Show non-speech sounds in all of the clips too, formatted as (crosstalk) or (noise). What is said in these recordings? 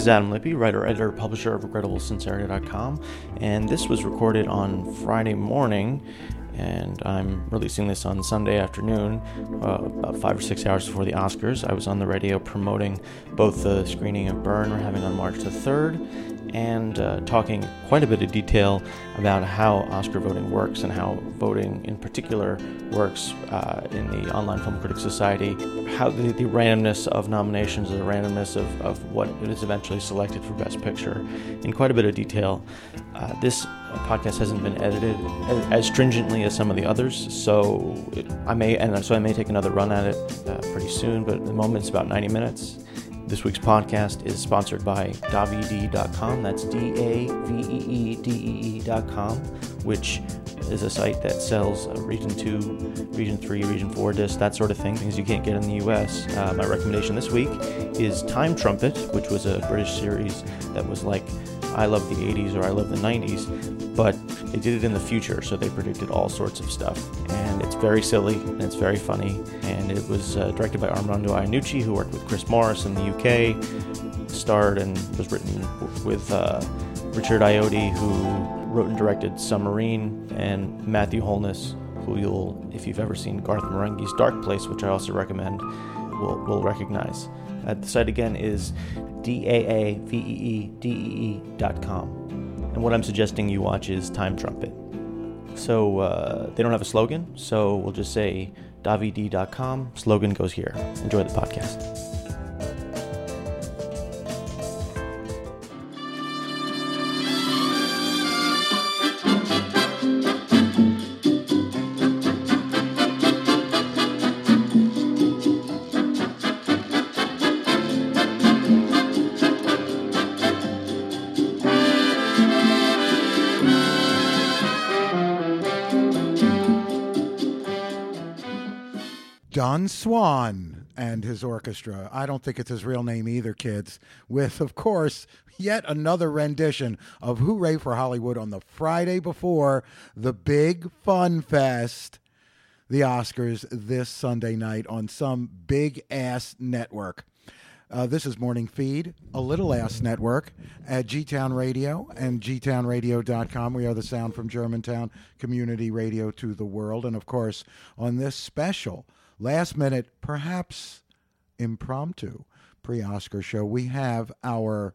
This is Adam Lippy, writer, editor, publisher of RegrettableSincerity.com, and this was recorded on Friday morning, and I'm releasing this on Sunday afternoon, uh, about five or six hours before the Oscars. I was on the radio promoting both the screening of Burn we're having on March the 3rd and uh, talking quite a bit of detail about how Oscar voting works and how voting in particular works uh, in the Online Film Critics Society, how the, the, randomness of nominations, the randomness of, of what is eventually selected for Best Picture in quite a bit of detail. Uh, this podcast hasn't been edited as, stringently as some of the others, so it, I may and so I may take another run at it uh, pretty soon. But at the moment, it's about 90 minutes. This week's podcast is sponsored by Davide.com. That's D A V E E D E E.com, which is a site that sells Region 2, Region 3, Region 4 discs, that sort of thing, things you can't get in the US. Uh, my recommendation this week is Time Trumpet, which was a British series that was like I Love the 80s or I Love the 90s, but they did it in the future, so they predicted all sorts of stuff. And it's very silly and it's very funny. And it was uh, directed by Armando Iannucci, who worked with Chris Morris in the UK, starred and was written with uh, Richard Ayoade, who wrote and directed Submarine, and Matthew Holness, who you'll, if you've ever seen Garth Marenghi's Dark Place, which I also recommend, will, will recognize. Uh, the site again is D And what I'm suggesting you watch is Time Trumpet. So uh, they don't have a slogan, so we'll just say davide.com. Slogan goes here. Enjoy the podcast. Swan and his orchestra. I don't think it's his real name either, kids. With, of course, yet another rendition of Hooray for Hollywood on the Friday before the big fun fest, the Oscars, this Sunday night on some big ass network. Uh, this is Morning Feed, a little ass network at G Town Radio and gtownradio.com. We are the sound from Germantown community radio to the world. And of course, on this special last minute, perhaps impromptu pre Oscar show, we have our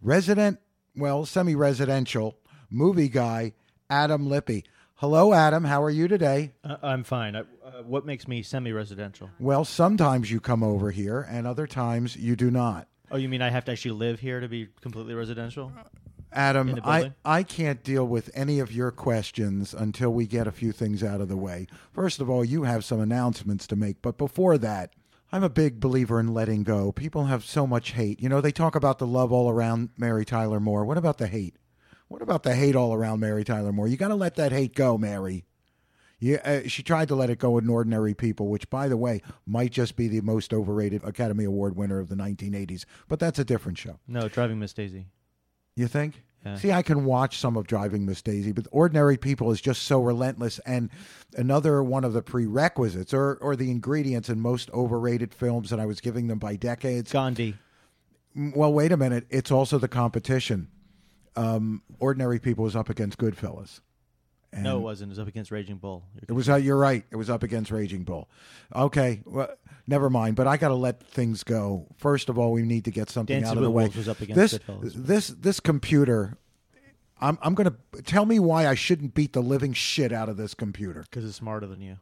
resident, well, semi residential movie guy, Adam Lippy. Hello, Adam. How are you today? Uh, I'm fine. uh, what makes me semi residential? Well, sometimes you come over here, and other times you do not. Oh, you mean I have to actually live here to be completely residential? Adam, I, I can't deal with any of your questions until we get a few things out of the way. First of all, you have some announcements to make, but before that, I'm a big believer in letting go. People have so much hate. You know, they talk about the love all around Mary Tyler Moore. What about the hate? What about the hate all around Mary Tyler Moore? You got to let that hate go, Mary. Yeah, uh, she tried to let it go in ordinary people, which, by the way, might just be the most overrated Academy Award winner of the 1980s. But that's a different show. No, Driving Miss Daisy. You think? Yeah. See, I can watch some of Driving Miss Daisy, but Ordinary People is just so relentless. And another one of the prerequisites or, or the ingredients in most overrated films that I was giving them by decades. Gandhi. Well, wait a minute. It's also the competition. Um, Ordinary People is up against Goodfellas. And no, it wasn't. It was up against Raging Bull. It was. Uh, you're right. It was up against Raging Bull. Okay, well, never mind. But I got to let things go. First of all, we need to get something out of the way. Was up against this, this this computer. I'm I'm going to tell me why I shouldn't beat the living shit out of this computer. Because it's smarter than you.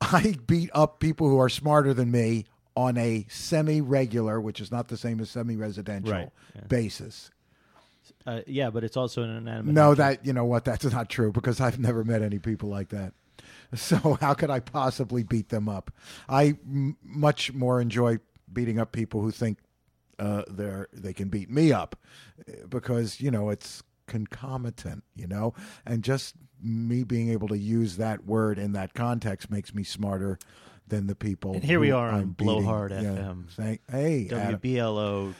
I beat up people who are smarter than me on a semi-regular, which is not the same as semi-residential right, yeah. basis. Uh, yeah, but it's also an inanimate. No, object. that you know what? That's not true because I've never met any people like that. (laughs) So how could I possibly beat them up? I m- much more enjoy beating up people who think uh, they're they can beat me up because you know it's concomitant, you know, and just me being able to use that word in that context makes me smarter than the people. And here we are I'm on Blowhard yeah, FM. Say, hey, WBLO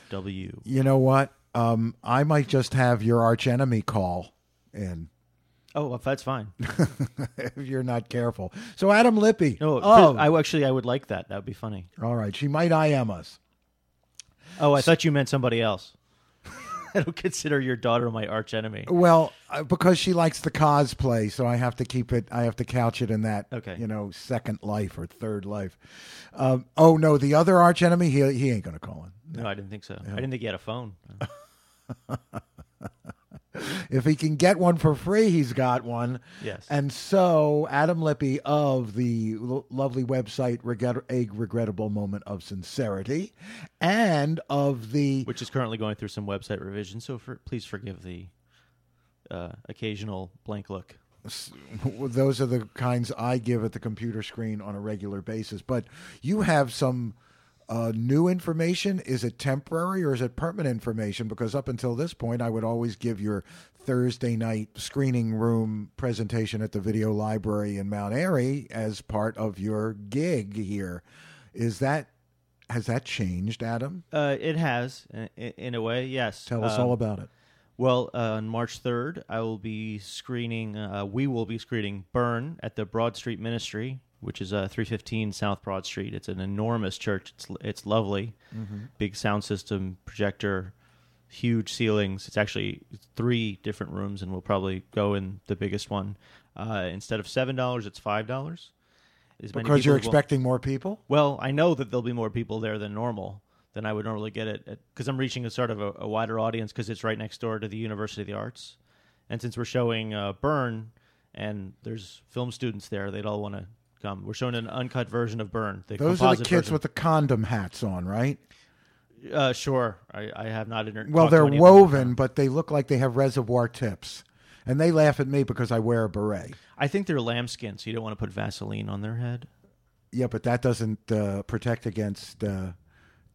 You know what? Um, I might just have your arch enemy call in. Oh, well, that's fine. (laughs) if you're not careful. So Adam Lippy. No, oh, I actually I would like that. That would be funny. All right, she might IM us. Oh, I thought you meant somebody else. (laughs) I don't consider your daughter my arch enemy. Well, uh, because she likes the cosplay, so I have to keep it. I have to couch it in that, Okay. you know, second life or third life. Um, oh no, the other arch enemy, he he ain't gonna call in. No, I didn't think so. I didn't think he had a phone. (laughs) If he can get one for free, he's got one. Yes. And so, Adam Lippy of the lo- lovely website Regret- A Regrettable Moment of Sincerity and of the Which is currently going through some website revision, so for, please forgive the uh, occasional blank look. those are the kinds I give at the computer screen on a regular basis. But you have some uh, new information. Is it temporary or is it permanent information? Because up until this point, I would always give your Thursday night screening room presentation at the video library in Mount Airy as part of your gig here. Is that has that changed, Adam? Uh, it has, in, in a way, yes. Tell us Um, all about it. Well, uh, on March 3rd, I will be screening, uh, we will be screening Burn at the Broad Street Ministry, which is uh, 315 South Broad Street. It's an enormous church. It's, it's lovely. Big sound system, projector, huge ceilings. It's actually three different rooms, and we'll probably go in the biggest one. Uh, instead of $7, it's $5. Because you're as will- expecting more people. well, I know that there'll be more people there than normal than I would normally get it because I'm reaching a sort of a, a wider audience because it's right next door to the University of the Arts, and since we're showing uh, Burn and there's film students there, they'd all want to come. We're showing an uncut version of Burn. The Those are the kids version. with the condom hats on, right? Uh, sure, I, I have not. Inter- Well, they're woven, but they look like they have reservoir tips. And they laugh at me because I wear a beret. I think they're lambskin, so you don't want to put Vaseline on their head. Yeah, but that doesn't uh, protect against uh,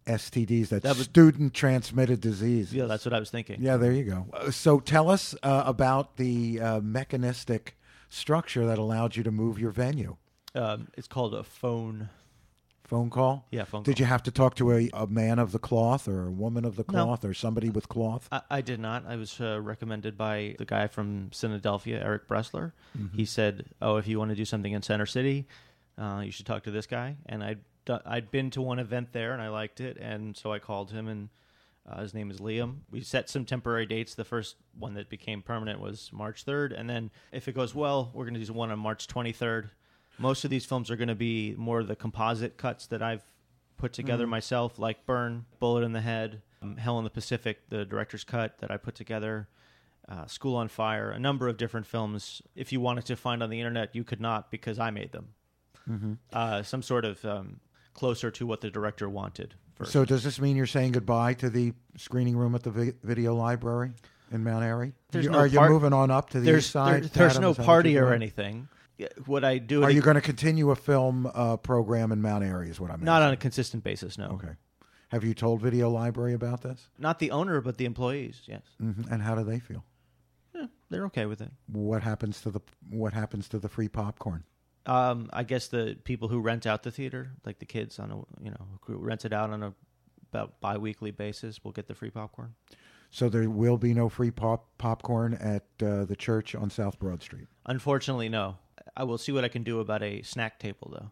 STDs. That's That would- student transmitted disease. Yeah, that's what I was thinking. Yeah, there you go. Uh, So tell us uh, about the uh, mechanistic structure that allowed you to move your venue. Um, it's called a phone. Phone call? Yeah, phone. Call. Did call. you have to talk to a, a man of the cloth or a woman of the cloth or somebody with cloth? I, I did not. I was uh, recommended by the guy from Philadelphia, Eric Bressler. Mm-hmm. He said, "Oh, if you want to do something in Center City, uh, you should talk to this guy." And I'd do- I'd been to one event there and I liked it, and so I called him. And uh, his name is Liam. We set some temporary dates. The first one that became permanent was March third, and then if it goes well, we're going to do one on March twenty third. Most of these films are going to be more of the composite cuts that I've put together myself, like Burn, Bullet in the Head, um, Hell in the Pacific, the director's cut that I put together, uh, School on Fire, a number of different films. If you wanted to find on the internet, you could not because I made them. Uh, some sort of um, closer to what the director wanted. For, So does this mean you're saying goodbye to the screening room at the vi- video library in Mount Airy? There's You- no are you moving on up to the there's east side? there- there's no Is that what party or anything. What I do, Are you going to continue a film uh, program in Mount Airy? Is what I'm not on a consistent basis. No, Okay. Have you told Video Library about this? not the owner, but the employees. Yes, hmm And how do they feel? yeah, they're okay with it. What happens to the What happens to the free popcorn? Um, I guess the people who rent out the theater, like the kids on a you know who rent it out on a about biweekly basis, will get the free popcorn. So there will be no free pop popcorn at uh, the church on South Broad Street. Unfortunately, no. I will see what I can do about a snack table, though.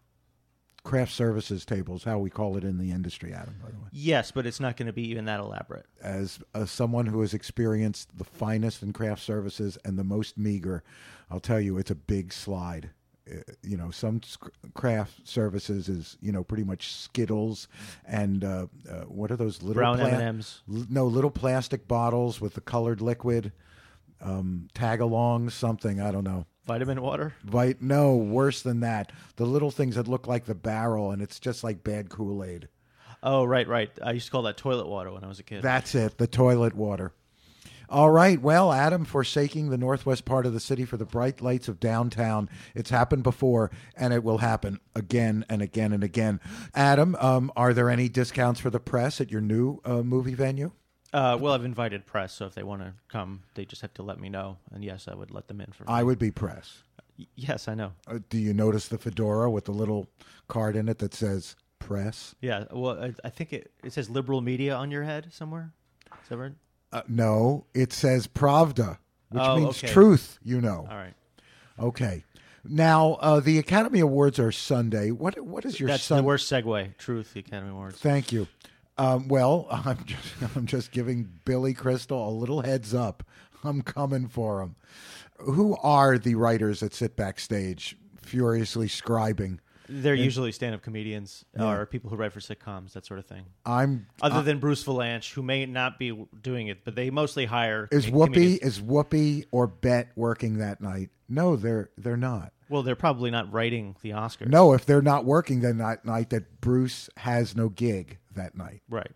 Craft services tables, how we call it in the industry, Adam. By the way. Yes, but it's not going to be even that elaborate. as uh, someone who has experienced the finest in craft services and the most meager, I'll tell you, it's a big slide. Uh, You know, some craft services is you know pretty much Skittles and uh, uh, what are those little Brown pla- M&Ms. L- no little plastic bottles with the colored liquid, um, tag along something I don't know. Vitamin water. Vite, no, worse than that. The little things that look like the barrel, and it's just like bad Kool Aid. Oh, right, right. I used to call that toilet water when I was a kid. That's it, the toilet water. All right. Well, Adam, forsaking the northwest part of the city for the bright lights of downtown. It's happened before, and it will happen again and again and again. Adam, um, are there any discounts for the press at your new uh, movie venue? Uh, well, I've invited press, so if they want to come, they just have to let me know. And yes, I would let them in for. I would be press. Y- yes, I know. Uh, do you notice the fedora with the little card in it that says press? Yeah. Well, I, I think it it says liberal media on your head somewhere. Is that right? Uh, no, it says Pravda, which Oh, means okay. truth, you know. All right. Okay. Now, uh, the Academy Awards are Sunday. What What is your That's Sun- the worst segue. Truth, the Academy Awards. Thank you. Um, well, (laughs) I'm just I'm just giving Billy Crystal a little heads up. I'm coming for him. Who are the writers that sit backstage furiously scribing? They're usually stand-up comedians or people who write for sitcoms, that sort of thing. I'm Other than Bruce Vilanch, who may not be doing it, but they mostly hire. is Whoopi comedians. is Whoopi or Bet working that night? No, they're they're not. Well, they're probably not writing the Oscars. No, if they're not working that night that Bruce has no gig that night Right.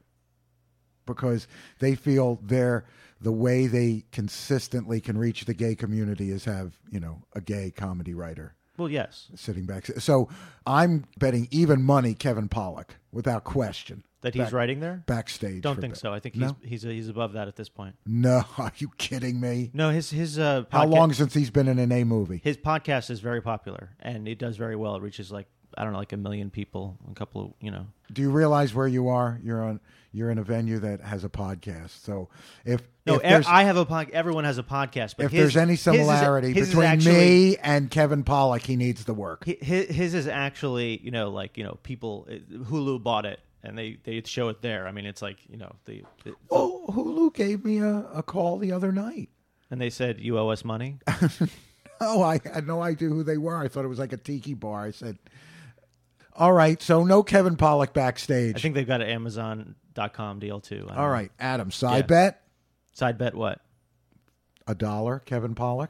because they feel they're the way they consistently can reach the gay community is have you know a gay comedy writer Well, yes. sitting back. So I'm betting even money Kevin Pollak without question That he's Back- writing there? backstage. Don't think so. I think No? he's he's he's above that at this point. No, (laughs) are you kidding me? No, his his uh How long since he's been in an A movie? his podcast is very popular and it does very well. It reaches like I don't know, like a million people, a couple of you know. Do you realize where you are? You're on. You're in a venue that has a podcast. So if No, if there's, I have a pod. Everyone has a podcast, but if his- there's any his is- similarity his between actually- me and Kevin Pollak, he needs the work. his, his is actually you know like you know people uh, Hulu bought it and they they show it there. I mean, it's like you know the, the Oh, Hulu gave me a, a call the other night. and they said you owe us money. (laughs) Oh, I had no idea who they were. I thought it was like a tiki bar. I said, "All right, so no Kevin Pollak backstage." I think they've got an Amazon.com deal too. All right, Adam, side Yeah. bet side bet what? a dollar. Kevin Pollak.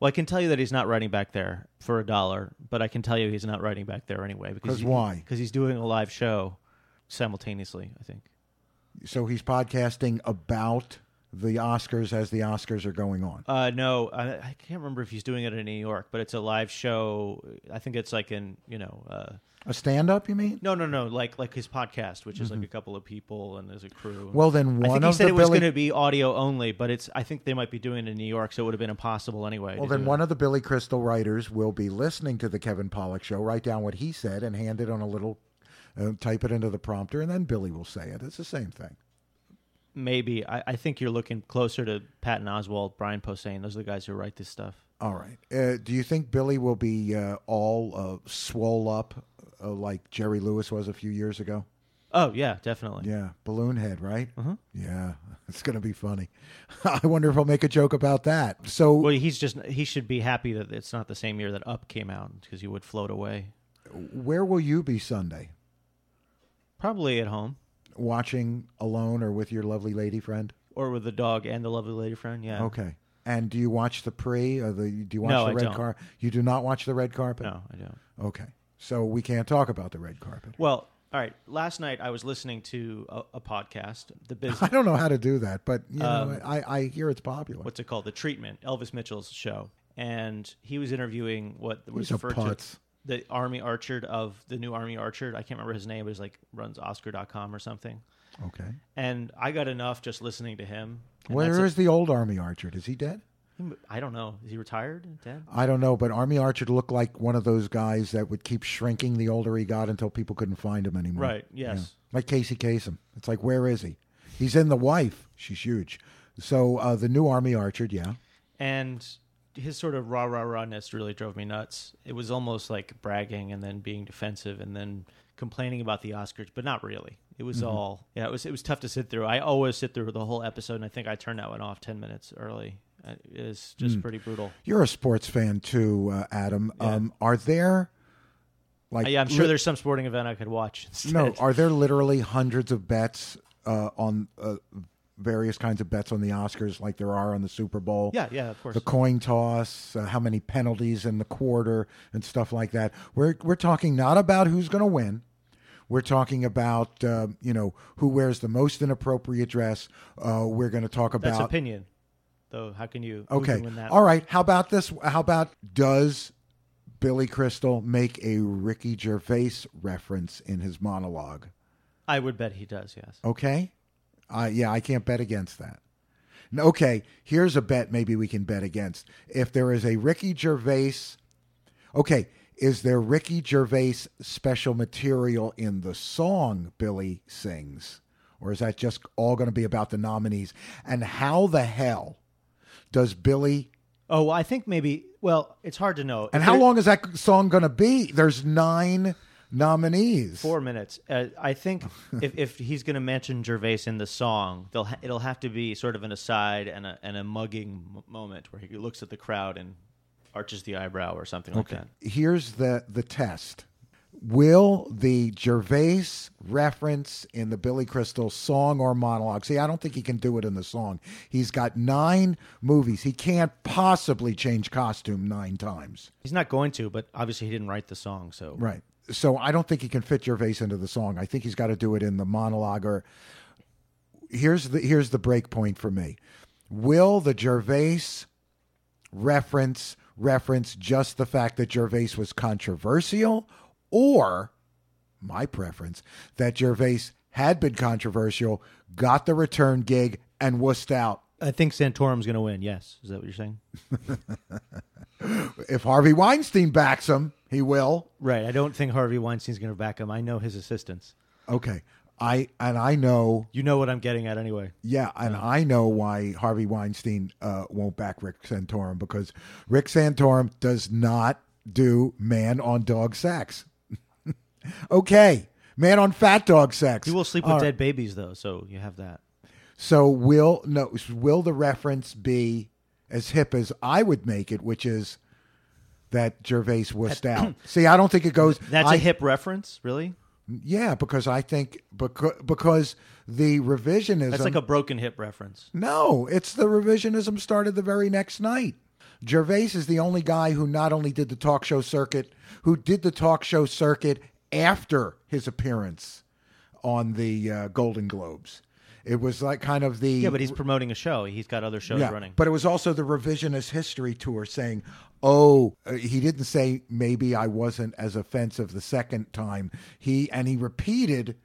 Well, I can tell you that he's not writing back there for a dollar, but I can tell you he's not writing back there anyway. Because 'Cause he- why? Because he's doing a live show simultaneously. I think. So he's podcasting about the Oscars as the Oscars are going on. Uh, no, I, I can't remember if he's doing it in New York, but it's a live show. I think it's like in you know. Uh, A stand-up, you mean? no, no, no, like like his podcast, which is like a couple of people and there's a crew. Mm-hmm. Well, then I one think he of said the it was Billy. going to be audio only, but it's. I think they might be doing it in New York, so it would have been impossible anyway. Well, to then do it. one of the Billy Crystal writers will be listening to the Kevin Pollak show, write down what he said, and hand it on a little, uh, type it into the prompter, and then Billy will say it. It's the same thing. maybe I, I think you're looking closer to Patton Oswalt, Brian Posehn. Those are the guys who write this stuff. All right. Uh, do you think Billy will be uh, all uh, swole up uh, like Jerry Lewis was a few years ago? Oh yeah, definitely. Yeah, balloon head, right? Uh-huh. Yeah, (laughs) it's going to be funny. (laughs) I wonder if I'll make a joke about that. So, Well, he's just he should be happy that it's not the same year that Up came out because he would float away. where will you be Sunday? Probably at home Watching alone or with your lovely lady friend? or with the dog and the lovely lady friend. Yeah. Okay. And do you watch the pre? Or the do you watch No, the I red carpet? You do not watch the red carpet. No, I don't. Okay. So we can't talk about the red carpet. Well, all right. Last night I was listening to a, a podcast, the business. (laughs) I don't know how to do that, but you know, Um, I, I hear it's popular. what's it called? The Treatment, Elvis Mitchell's show, and he was interviewing what was He's a referred to the Army Archerd of the new Army Archerd. I can't remember his name, but he's like runs Oscar.com or something. Okay. And I got enough just listening to him. Where is the old Army Archerd? Is he dead? I don't know. Is he retired? Dead? I don't know, but Army Archerd looked like one of those guys that would keep shrinking the older he got until people couldn't find him anymore. Right, yes. Like Casey Kasem. It's like, where is he? He's in The Wife. She's huge. So uh, the new Army Archerd, yeah. And his sort of rah rah rahness really drove me nuts. It was almost like bragging and then being defensive and then complaining about the Oscars, but not really. It was Mm-hmm. all yeah. It was it was tough to sit through. I always sit through the whole episode, and I think I turned that one off ten minutes early. It is just pretty brutal. You're a sports fan too, uh, Adam. Yeah. Um, are there like Uh, yeah, I'm sure li- there's some sporting event I could watch. (laughs) Instead. no? Are there literally hundreds of bets uh, on uh, various kinds of bets on the Oscars, like there are on the Super Bowl? yeah, yeah, of course. the coin toss, uh, how many penalties in the quarter, and stuff like that. We're we're talking not about who's going to win. We're talking about uh, you know who wears the most inappropriate dress. Uh, we're going to talk That's about opinion, though. How can you? okay. win that? All right. How about this? How about does Billy Crystal make a Ricky Gervais reference in his monologue? I would bet he does. Yes. Okay. Uh, yeah, I can't bet against that. Okay, here's a bet maybe we can bet against. If there is a Ricky Gervais, okay, is there Ricky Gervais special material in the song Billy sings? Or is that just all going to be about the nominees? And how the hell does Billy, Oh, I think maybe. Well, it's hard to know. and If how there- long is that song going to be? There's nine nominees. Four minutes. Uh, I think (laughs) if, if he's going to mention Gervais in the song, they'll ha- it'll have to be sort of an aside and a and a mugging m- moment where he looks at the crowd and arches the eyebrow or something like that. Here's the the test. Will the Gervais reference in the Billy Crystal song or monologue? See, I don't think he can do it in the song. He's got nine movies. He can't possibly change costume nine times. He's not going to, but obviously he didn't write the song, so Right. So I don't think he can fit Gervais into the song. I think he's got to do it in the monologue or here's the here's the break point for me. Will the Gervais reference reference just the fact that Gervais was controversial or my preference that Gervais had been controversial, got the return gig and wussed out. I think Santorum's going to win. Yes, is that what you're saying? (laughs) If Harvey Weinstein backs him, he will. Right. I don't think Harvey Weinstein's going to back him. I know his assistants. Okay. I and I know You know what I'm getting at anyway. Yeah, and I know why Harvey Weinstein uh, won't back Rick Santorum because Rick Santorum does not do man on dog sex. Okay, man on fat dog sex. You will sleep All with right. dead babies though, so you have that. So will no will the reference be as hip as I would make it, which is that Gervais wussed out? (coughs) See, I don't think it goes. That's a a hip reference, really? Yeah, because I think because because the revisionism. That's like a broken hip reference. No, it's the revisionism started the very next night. Gervais is the only guy who not only did the talk show circuit, who did the talk show circuit after his appearance on the uh, Golden Globes. It was like kind of the Yeah, but he's promoting a show. He's got other shows yeah, running. But it was also the revisionist history tour saying, "Oh, uh, he didn't say maybe I wasn't as offensive the second time." He and he repeated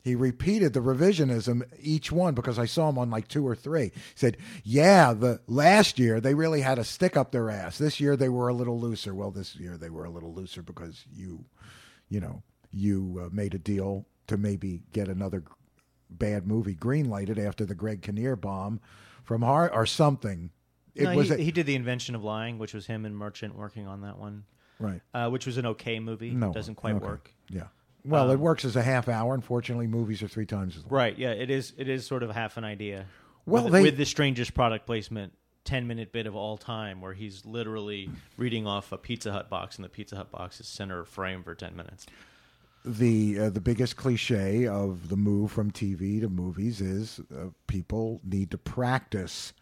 he repeated the revisionism each one because I saw him on like two or three. He said, "Yeah, the last year they really had a stick up their ass. This year they were a little looser. Well, this year they were a little looser because you, you know, you uh, made a deal to maybe get another bad movie greenlighted after the Greg Kinnear bomb from Har or something. It no, was he, a, he did the invention of lying, which was him and Merchant working on that one, right. uh, which was an okay movie. No, doesn't quite okay. work. Yeah. Well, it Um, works as a half hour. Unfortunately, movies are three times as long. Right? Yeah, it is. It is sort of half an idea. Well, with, they- with the strangest product placement. 10 minute bit of all time where he's literally reading off a Pizza Hut box and the Pizza Hut box is center frame for 10 minutes. the uh, the biggest cliche of the move from TV to movies is uh, people need to practice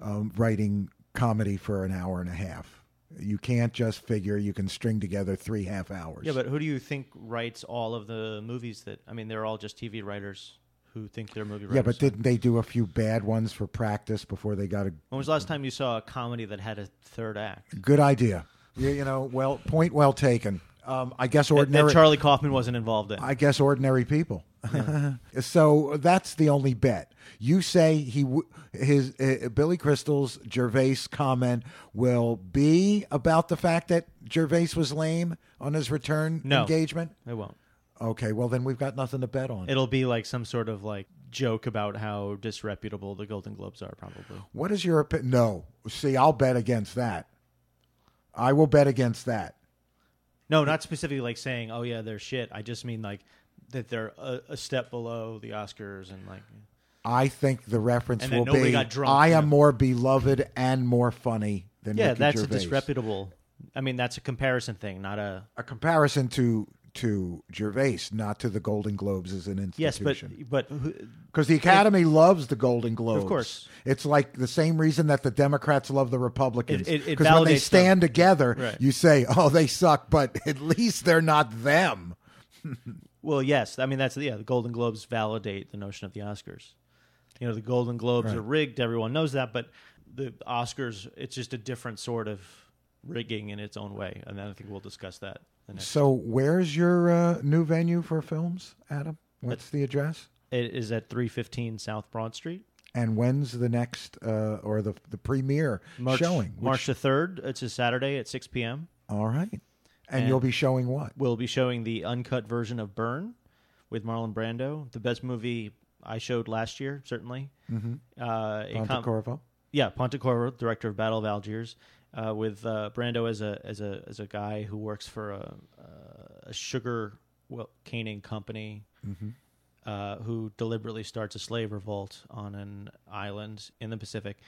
um, writing comedy for an hour and a half. You can't just figure you can string together three half hours. Yeah, but who do you think writes all of the movies that I mean they're all just TV writers who think they're movie writers. yeah, but didn't they do a few bad ones for practice before they got a When was the last time you saw a comedy that had a third act? good idea? You, you know, well, point well taken. Um, I guess ordinary. that Charlie Kaufman wasn't involved in. I guess ordinary people. (laughs) so that's the only bet. You say he w- his uh, Billy Crystal's Gervais comment will be about the fact that Gervais was lame on his return No. engagement. it won't. Okay, well then we've got nothing to bet on. It'll be like some sort of like joke about how disreputable the Golden Globes are, probably. what is your opinion? No, see, I'll bet against that. I will bet against that. No, not specifically like saying, "Oh yeah, they're shit." I just mean like that they're a, a step below the Oscars and like. I think the reference will be drunk, I am know. more beloved and more funny than Yeah, Ricky that's Gervais. a disreputable. I mean, that's a comparison thing, not a. a comparison to to Gervais, not to the Golden Globes as an institution. Yes, but but because the Academy loves the Golden Globes. Of course. it's like the same reason that the Democrats love the Republicans. It- it- it Because when they stand together, Right. you say, "Oh, they suck," but at least they're not them. (laughs) well, yes, I mean that's yeah. The Golden Globes validate the notion of the Oscars. You know, the Golden Globes Right. are rigged. Everyone knows that, but the Oscars, it's just a different sort of rigging in its own way, and then I think we'll discuss that. So, where's your uh, new venue for films, Adam? What's the address? It is at three fifteen South Broad Street. And when's the next uh, or the the premiere March, showing? Which- March the third. It's a Saturday at six p.m. All right. And, And- you'll be showing what? We'll be showing the uncut version of Burn with Marlon Brando, the best movie I showed last year, certainly. Mm-hmm. Uh, a com- Pontecorvo. yeah, Pontecorvo, director of Battle of Algiers, uh, with uh, Brando as a as a as a guy who works for a, a sugar well, caning company uh, who deliberately starts a slave revolt on an island in the Pacific,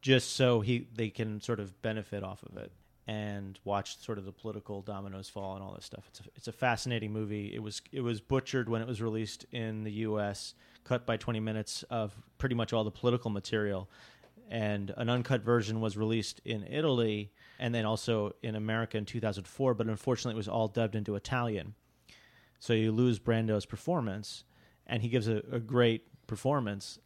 just so he they can sort of benefit off of it and watch sort of the political dominoes fall and all this stuff. It's a, it's a fascinating movie. It was it was butchered when it was released in the U.S., cut by 20 minutes of pretty much all the political material, and an uncut version was released in Italy and then also in America in 2004. But unfortunately, it was all dubbed into Italian, so you lose Brando's performance, and he gives a, a great performance.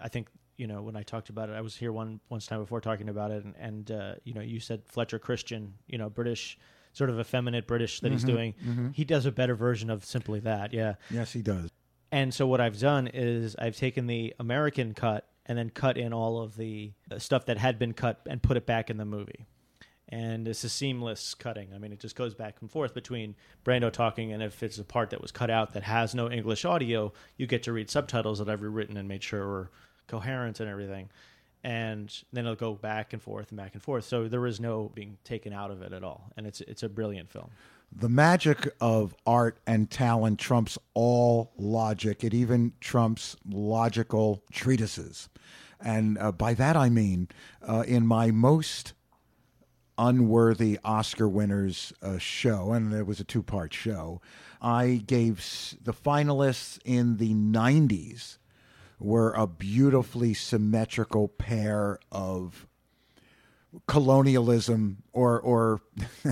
I think you know when I talked about it, I was here one once time before talking about it, and, and uh, you know you said Fletcher Christian, you know British, sort of effeminate British that he's doing. He does a better version of simply that, yeah. Yes, he does. And so what I've done is I've taken the American cut and then cut in all of the uh, stuff that had been cut and put it back in the movie. And it's a seamless cutting. I mean, it just goes back and forth between Brando talking, and if it's a part that was cut out that has no English audio, you get to read subtitles that I've rewritten and made sure were coherent and everything. And then it'll go back and forth and back and forth. So there is no being taken out of it at all, and it's it's a brilliant film. The magic of art and talent trumps all logic. It even trumps logical treatises. And uh, by that I mean, uh, in my most unworthy Oscar winners uh, show, and it was a two part show, I gave s- the finalists in the 90s were a beautifully symmetrical pair of colonialism or or (laughs)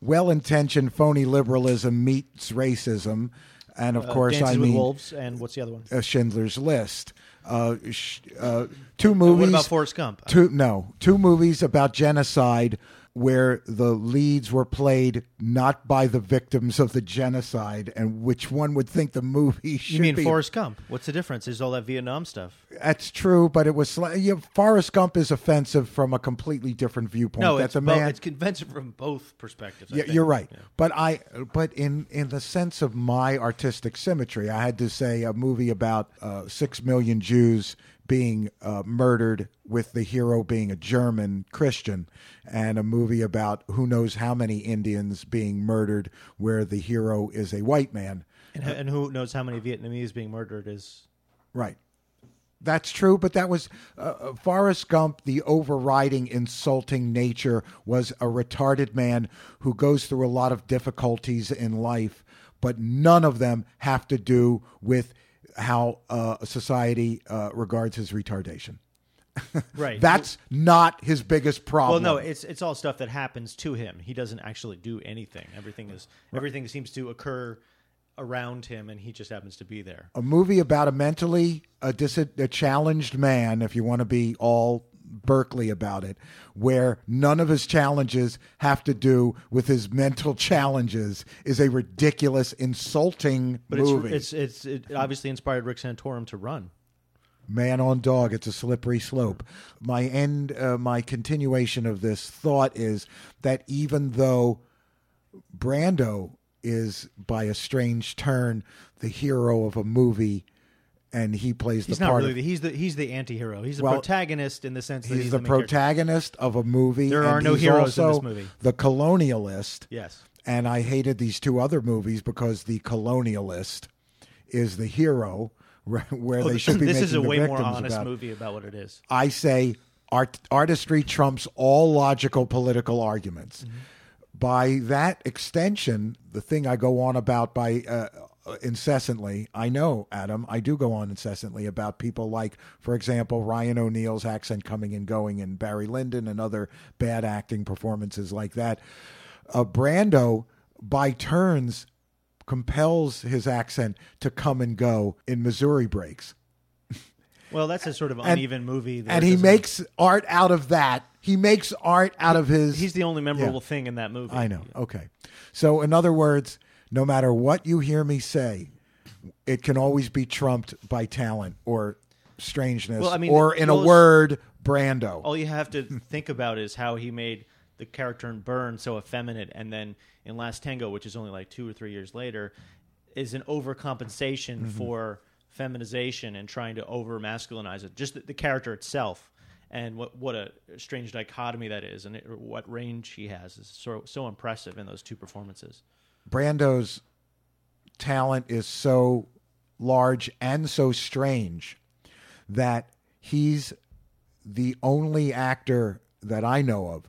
well-intentioned phony liberalism meets racism and of Uh, course Dances I with mean Wolves, and what's the other one? uh, Schindler's List uh, sh- uh, two movies What about Forrest Gump? two no two movies about genocide where the leads were played not by the victims of the genocide and which one would think the movie should be. You mean be Forrest Gump? What's the difference? Is all that Vietnam stuff? that's true, but it was sli- yeah, Forrest Gump is offensive from a completely different viewpoint. No, that's it's a bo- it's convincing from both perspectives. I yeah, think. you're right. Yeah. But I, but in in the sense of my artistic symmetry, I had to say a movie about uh, six million Jews being uh, murdered, with the hero being a German Christian, and a movie about who knows how many Indians being murdered, where the hero is a white man. And, and who knows how many Vietnamese being murdered is? Right. That's true, but that was uh, uh, Forrest Gump. The overriding insulting nature was a retarded man who goes through a lot of difficulties in life, but none of them have to do with how uh, society uh, regards his retardation. (laughs) Right. That's not his biggest problem. well, no, it's it's all stuff that happens to him. He doesn't actually do anything. Everything is everything seems to occur around him, and he just happens to be there. a movie about a mentally a, dis- a challenged man, if you want to be all Berkeley about it, where none of his challenges have to do with his mental challenges, is a ridiculous, insulting But movie. it's it's it's it obviously inspired Rick Santorum to run. man on dog it's a slippery slope my end uh, my continuation of this thought is that even though brando is by a strange turn the hero of a movie and he plays He's the part really. of he's the he's the anti-hero. He's the Well, protagonist in the sense that he's, he's, the, character. protagonist of a movie There are no heroes in this movie. the colonialist Yes. and i hated these two other movies because the colonialist is the hero (laughs) where they should be this is a the way more honest about movie about what it is. I say art, artistry trumps all logical political arguments. By that extension, the thing I go on about by uh, incessantly, I know, Adam, I do go on incessantly about people like, for example, Ryan O'Neal's accent coming and going, and Barry Lyndon and other bad acting performances like that. Uh, Brando, by turns, compels his accent to come and go in Missouri breaks Well, that's a sort of (laughs) uneven movie. that and he makes art out of that. He makes art out of his. He's the only memorable Yeah. thing in that movie. I know. Okay. So, in other words, no matter what you hear me say, it can always be trumped by talent or strangeness, Well, I mean, or in a those- word, Brando. All you have to think about is how he made the character in Burn so effeminate, and then in Last Tango, which is only like two or three years later, is an overcompensation Mm-hmm. for feminization and trying to over masculinize it. Just the, the character itself, and what what a strange dichotomy that is, and it, what range he has is so so impressive in those two performances. Brando's talent is so large and so strange that he's the only actor that I know of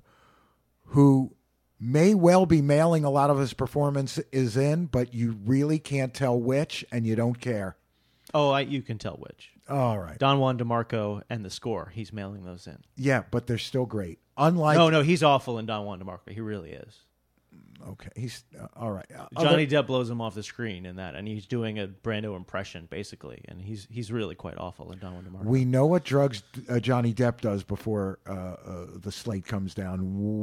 who may well be mailing a lot of his performance is in, but you really can't tell which, and you don't care. Oh, I, you can tell which. All right. Don Juan DeMarco and the score. He's mailing those in. Yeah, but they're still great. Unlike no, no, he's awful in Don Juan DeMarco. He really is. Okay, he's uh, all right. Uh, Johnny other- Depp blows him off the screen in that, and he's doing a Brando impression basically, and he's he's really quite awful in Don DeMarco. we know what drugs uh, Johnny Depp does before uh, uh, the slate comes down.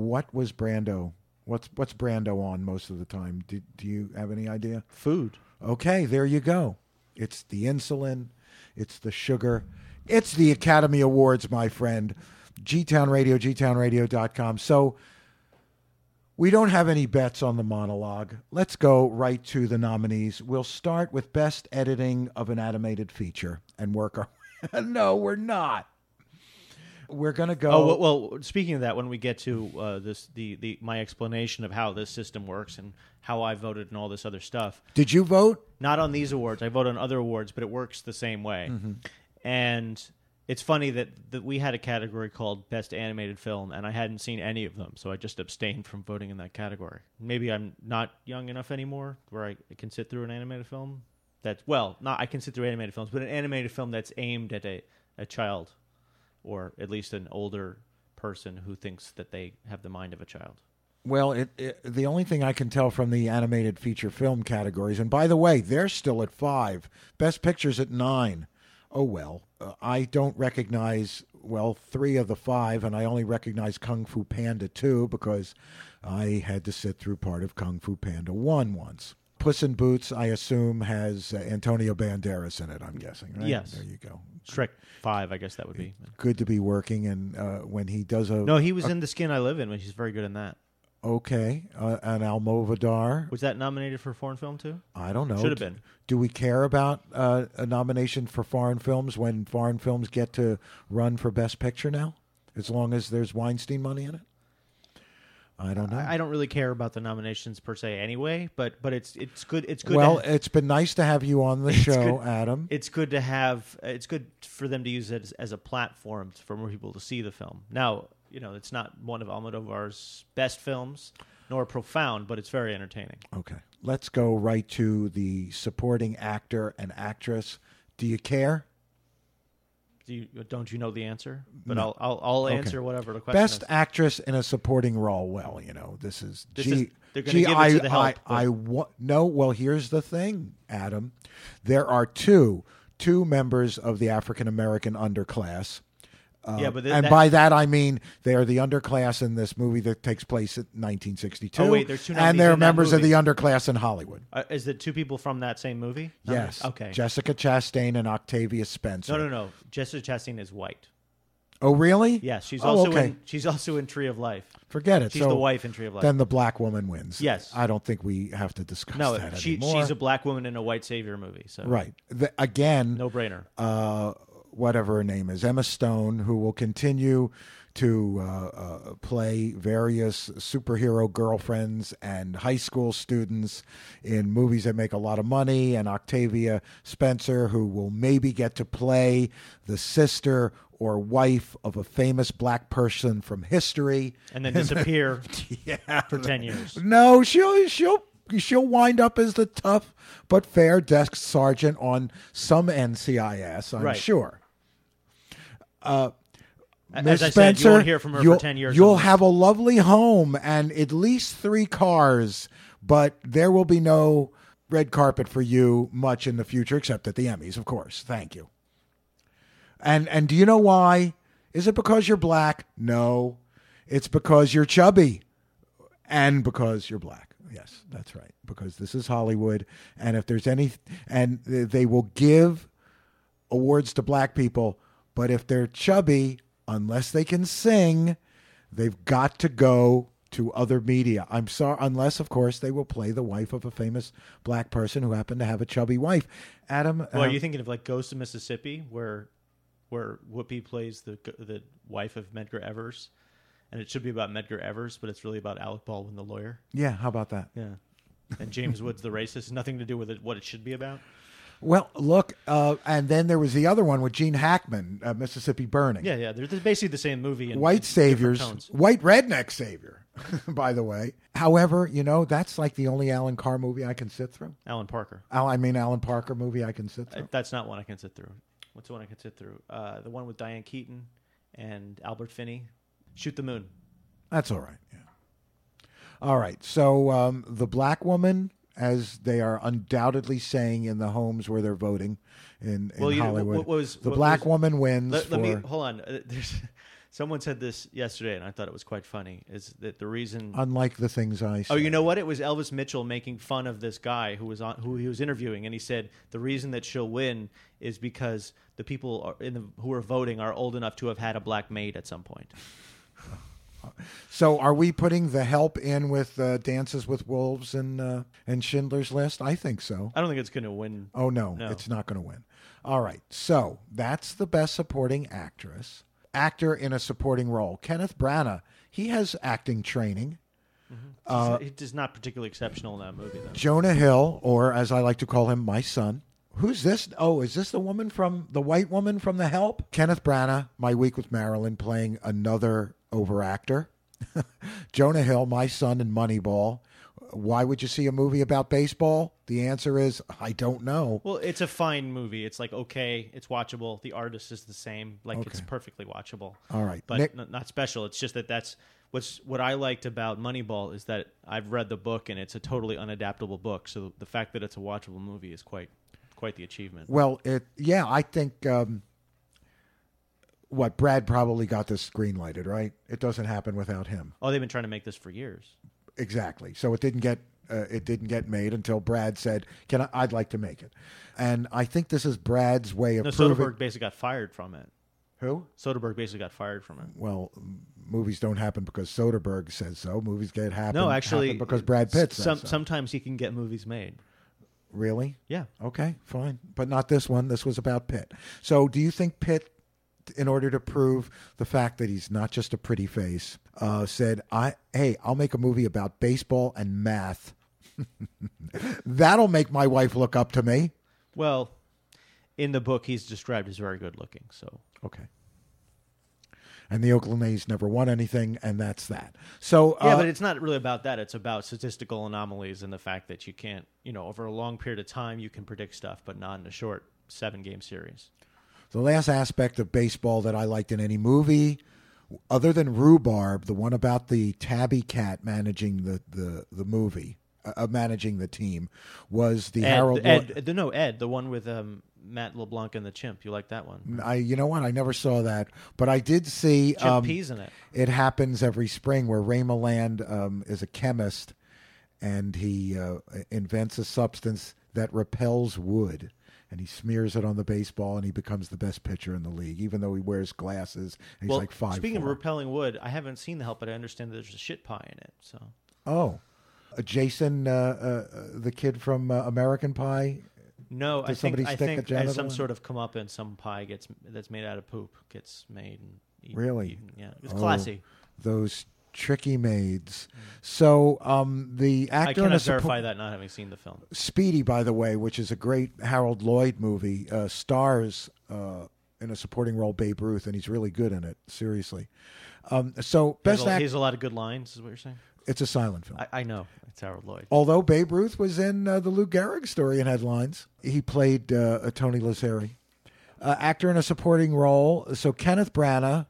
What was Brando? What's what's Brando on most of the time? Do, do you have any idea? Food. Okay, there you go. It's the insulin, it's the sugar, it's the Academy Awards, my friend. G Town Radio, gtownradio.com. So we don't have any bets on the monologue. Let's go right to the nominees. We'll start with best editing of an animated feature and work our (laughs) No, we're not. We're going to go Oh well, well, speaking of that, when we get to uh, this, the, the my explanation of how this system works and how I voted and all this other stuff, Did you vote? not on these awards. I vote on other awards, but it works the same way. And it's funny that, that we had a category called Best Animated Film, and I hadn't seen any of them, so I just abstained from voting in that category. Maybe I'm not young enough anymore where I can sit through an animated film. That's well, not I can sit through animated films, but an animated film that's aimed at a, a child, or at least an older person who thinks that they have the mind of a child. Well, it, it, the only thing I can tell from the animated feature film categories, and by the way, they're still at five. Best Pictures at nine. Oh well, uh, I don't recognize well three of the five, and I only recognize Kung Fu Panda two because I had to sit through part of Kung Fu Panda one once. Puss in Boots, I assume, has uh, Antonio Banderas in it. I'm guessing, right? Yes. There you go. Shrek five, I guess that would be. Good to be working, and uh, when he does a No, he was in The Skin I Live In, which he's very good in that. Okay, uh, an Almodovar. Was that nominated for foreign film too? I don't know. Should have been. Do we care about uh, a nomination for foreign films when foreign films get to run for Best Picture now? As long as there's Weinstein money in it? I don't know. I I don't really care about the nominations per se anyway, but but it's it's good. It's good. well, it's been nice to have you on the (laughs) show, good. Adam. it's good to have. It's good for them to use it as, as a platform for more people to see the film. Now, you know, it's not one of Almodovar's best films, nor profound, but it's very entertaining. Okay. Let's go right to the supporting actor and actress. Do you care? Do you, uh, don't you know the answer? But I'll I'll, I'll answer whatever the question Best is. actress in a supporting role. Well, you know, this is. This gee, is- they're gonna gee, give it I, to the help, I, I wa- no. Well, here's the thing, Adam. There are two two members of the African American underclass. Uh, Yeah, but th- and that- by that I mean they are the underclass in this movie that takes place in 1962. Oh, wait, there's two and they're members of the underclass in Hollywood. Uh, is it two people from that same movie? Yes. Okay. Jessica Chastain and Octavia Spencer. no, no, no. Jessica Chastain is white. Oh, really? Yes, she's Oh, also okay. in. She's also in Tree of Life. Forget it. She's so the wife in Tree of Life. Then the black woman wins. Yes. I don't think we have to discuss no, that she, anymore. she's a black woman in a white savior movie. So right. The, again, no brainer. uh, whatever her name is, Emma Stone, who will continue to uh, uh, play various superhero girlfriends and high school students in movies that make a lot of money, and Octavia Spencer, who will maybe get to play the sister or wife of a famous black person from history. and then disappear (laughs) Yeah. for ten years. No, she'll she'll she'll wind up as the tough but fair desk sergeant on some NCIS, I'm Right. sure. Uh, as Miss I Spencer, said, you won't hear from her for ten years. You'll have a lovely home and at least three cars, but there will be no red carpet for you much in the future, except at the Emmys, of course. Thank you. And and do you know why? Is it because you're black? No, it's because you're chubby, and because you're black. Yes, that's right. Because this is Hollywood, and if there's any, and they will give awards to black people, but if they're chubby, unless they can sing, they've got to go to other media. I'm sorry, unless of course they will play the wife of a famous black person who happened to have a chubby wife. Adam, Well, are um, you thinking of like Ghost of Mississippi, where where Whoopi plays the the wife of Medgar Evers, and it should be about Medgar Evers, but it's really about Alec Baldwin, the lawyer. yeah, how about that? Yeah, and James Woods the racist. Nothing to do with it, what it should be about. Well, look, uh, and then there was the other one with Gene Hackman, uh, Mississippi Burning. Yeah, yeah, they're, basically the same movie. In, White in saviors, white redneck savior, (laughs) by the way. However, you know, that's like the only Alan Carr movie I can sit through. Alan Parker. Al, I mean, Alan Parker movie I can sit Uh, through. That's not one I can sit through. What's the one I can sit through? Uh, the one with Diane Keaton and Albert Finney. Shoot the Moon. That's all right. Yeah. All right. So um, the black woman, as they are undoubtedly saying in the homes where they're voting in, in Well, you know, Hollywood, what was- the what black was- woman wins. Let, let me hold on. Uh, there's (laughs) someone said this yesterday, and I thought it was quite funny. Is that the reason? unlike the things I say. Oh, you know what? It was Elvis Mitchell making fun of this guy who was on who he was interviewing, and he said the reason that she'll win is because the people are in the, who are voting are old enough to have had a black maid at some point. So, are we putting the help in with uh, Dances with Wolves and uh, and Schindler's List? I think so. I don't think it's going to win. Oh no, No. it's not going to win. All right, so that's the best supporting actress. Actor in a supporting role, Kenneth Branagh. He has acting training. Uh, He's- He's not particularly exceptional in that movie, though. Jonah Hill, or as I like to call him, my son. Who's this? Oh, is this the woman from the white woman from The Help? Kenneth Branagh, My Week with Marilyn, playing another overactor. (laughs) Jonah Hill, my son in Moneyball. Why would you see a movie about baseball? The answer is I don't know. Well, it's a fine movie. It's like okay, it's watchable. The artist is the same. Like it's perfectly watchable. All right, but Nick- n- not special. It's just that that's what's what I liked about Moneyball is that I've read the book and it's a totally unadaptable book. So the fact that it's a watchable movie is quite quite the achievement. Well, it yeah, I think um, what Brad probably got this green lighted, right? It doesn't happen without him. Oh, they've been trying to make this for years. Exactly. So it didn't get uh, it didn't get made until Brad said, "Can I, I'd like to make it?" And I think this is Brad's way of No, proving Soderbergh basically got fired from it. who. Soderbergh basically got fired from it. Well, movies don't happen because Soderbergh says so. Movies get happen. No, actually, happen because Brad Pitt s- some, so. sometimes he can get movies made. Really? Yeah. Okay, fine. But not this one. This was about Pitt. So do you think Pitt, in order to prove the fact that he's not just a pretty face, uh, said, I hey, I'll make a movie about baseball and math. (laughs) That'll make my wife look up to me. Well, in the book, he's described as very good looking. So Okay. And the Oakland A's never won anything, and that's that. So yeah, uh, but it's not really about that. It's about statistical anomalies and the fact that you can't, you know, over a long period of time, you can predict stuff, but not in a short seven game series. The last aspect of baseball that I liked in any movie, other than Rhubarb, the one about the tabby cat managing the the the movie, uh, uh, managing the team, was the Ed, Harold. Ed, the- no, Ed, the one with um, Matt LeBlanc and the chimp. You like that one? I you know what I never saw that, but I did see. Chimp Um, peas in it. it happens every spring where Ray Milland um, is a chemist, and he uh, invents a substance that repels wood. And he smears it on the baseball, and he becomes the best pitcher in the league, even though he wears glasses. And he's well, like five. speaking four. of repelling wood, I haven't seen the help, but I understand that there's a shit pie in it. So Oh, uh, Jason, uh, uh, the kid from uh, American Pie. no, I Did think somebody I stick a think genital as some sort of come up and some pie gets that's made out of poop gets made and eaten, Really? eaten. Yeah, it's Oh, classy. Those tricky maids. So um, the actor in a cannot suppo- verify that not having seen the film. Speedy, by the way, which is a great Harold Lloyd movie, uh, stars uh, in a supporting role Babe Ruth, and he's really good in it. Seriously. Um, so He has, best a, he act. has a lot of good lines. Is what you're saying? It's a silent film. I, I know it's Harold Lloyd. Although Babe Ruth was in uh, the Lou Gehrig story in headlines, he played uh, a Tony Lazzeri. Uh, actor in a supporting role. So Kenneth Branagh,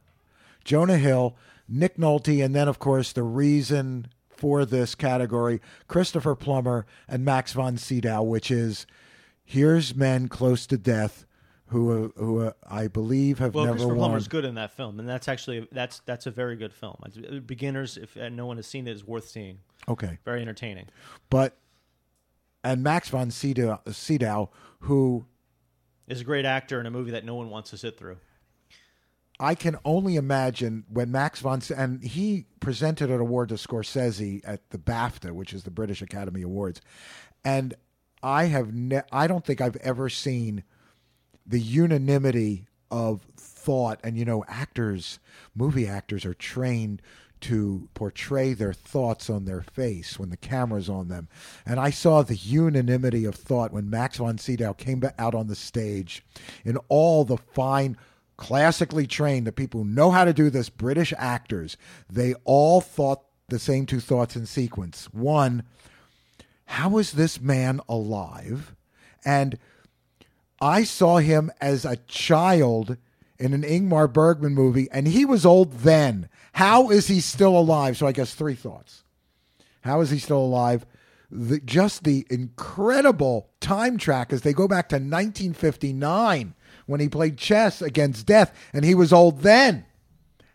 Jonah Hill, Nick Nolte, and then of course the reason for this category, Christopher Plummer and Max von Sydow, which is here's men close to death who uh, who uh, I believe have Well, never Christopher won. Plummer's good in that film, and that's actually that's that's a very good film. Beginners, if uh, no one has seen it, is worth seeing. Okay, Very entertaining. but and Max von Sydow, Sydow who Is a great actor in a movie that no one wants to sit through. I can only imagine when Max von and he presented an award to Scorsese at the BAFTA, which is the British Academy Awards, and I have ne- I don't think I've ever seen the unanimity of thought and you know actors movie actors are trained to portray their thoughts on their face when the camera's on them. And I saw the unanimity of thought when Max von Sydow came out on the stage in all the fine, classically trained, the people who know how to do this, British actors, they all thought the same two thoughts in sequence. One, how is this man alive? And I saw him as a child in an Ingmar Bergman movie, and he was old then. How is he still alive? So I guess three thoughts. How is he still alive? The, just the incredible time track as they go back to 1959 when he played chess against death, and he was old then.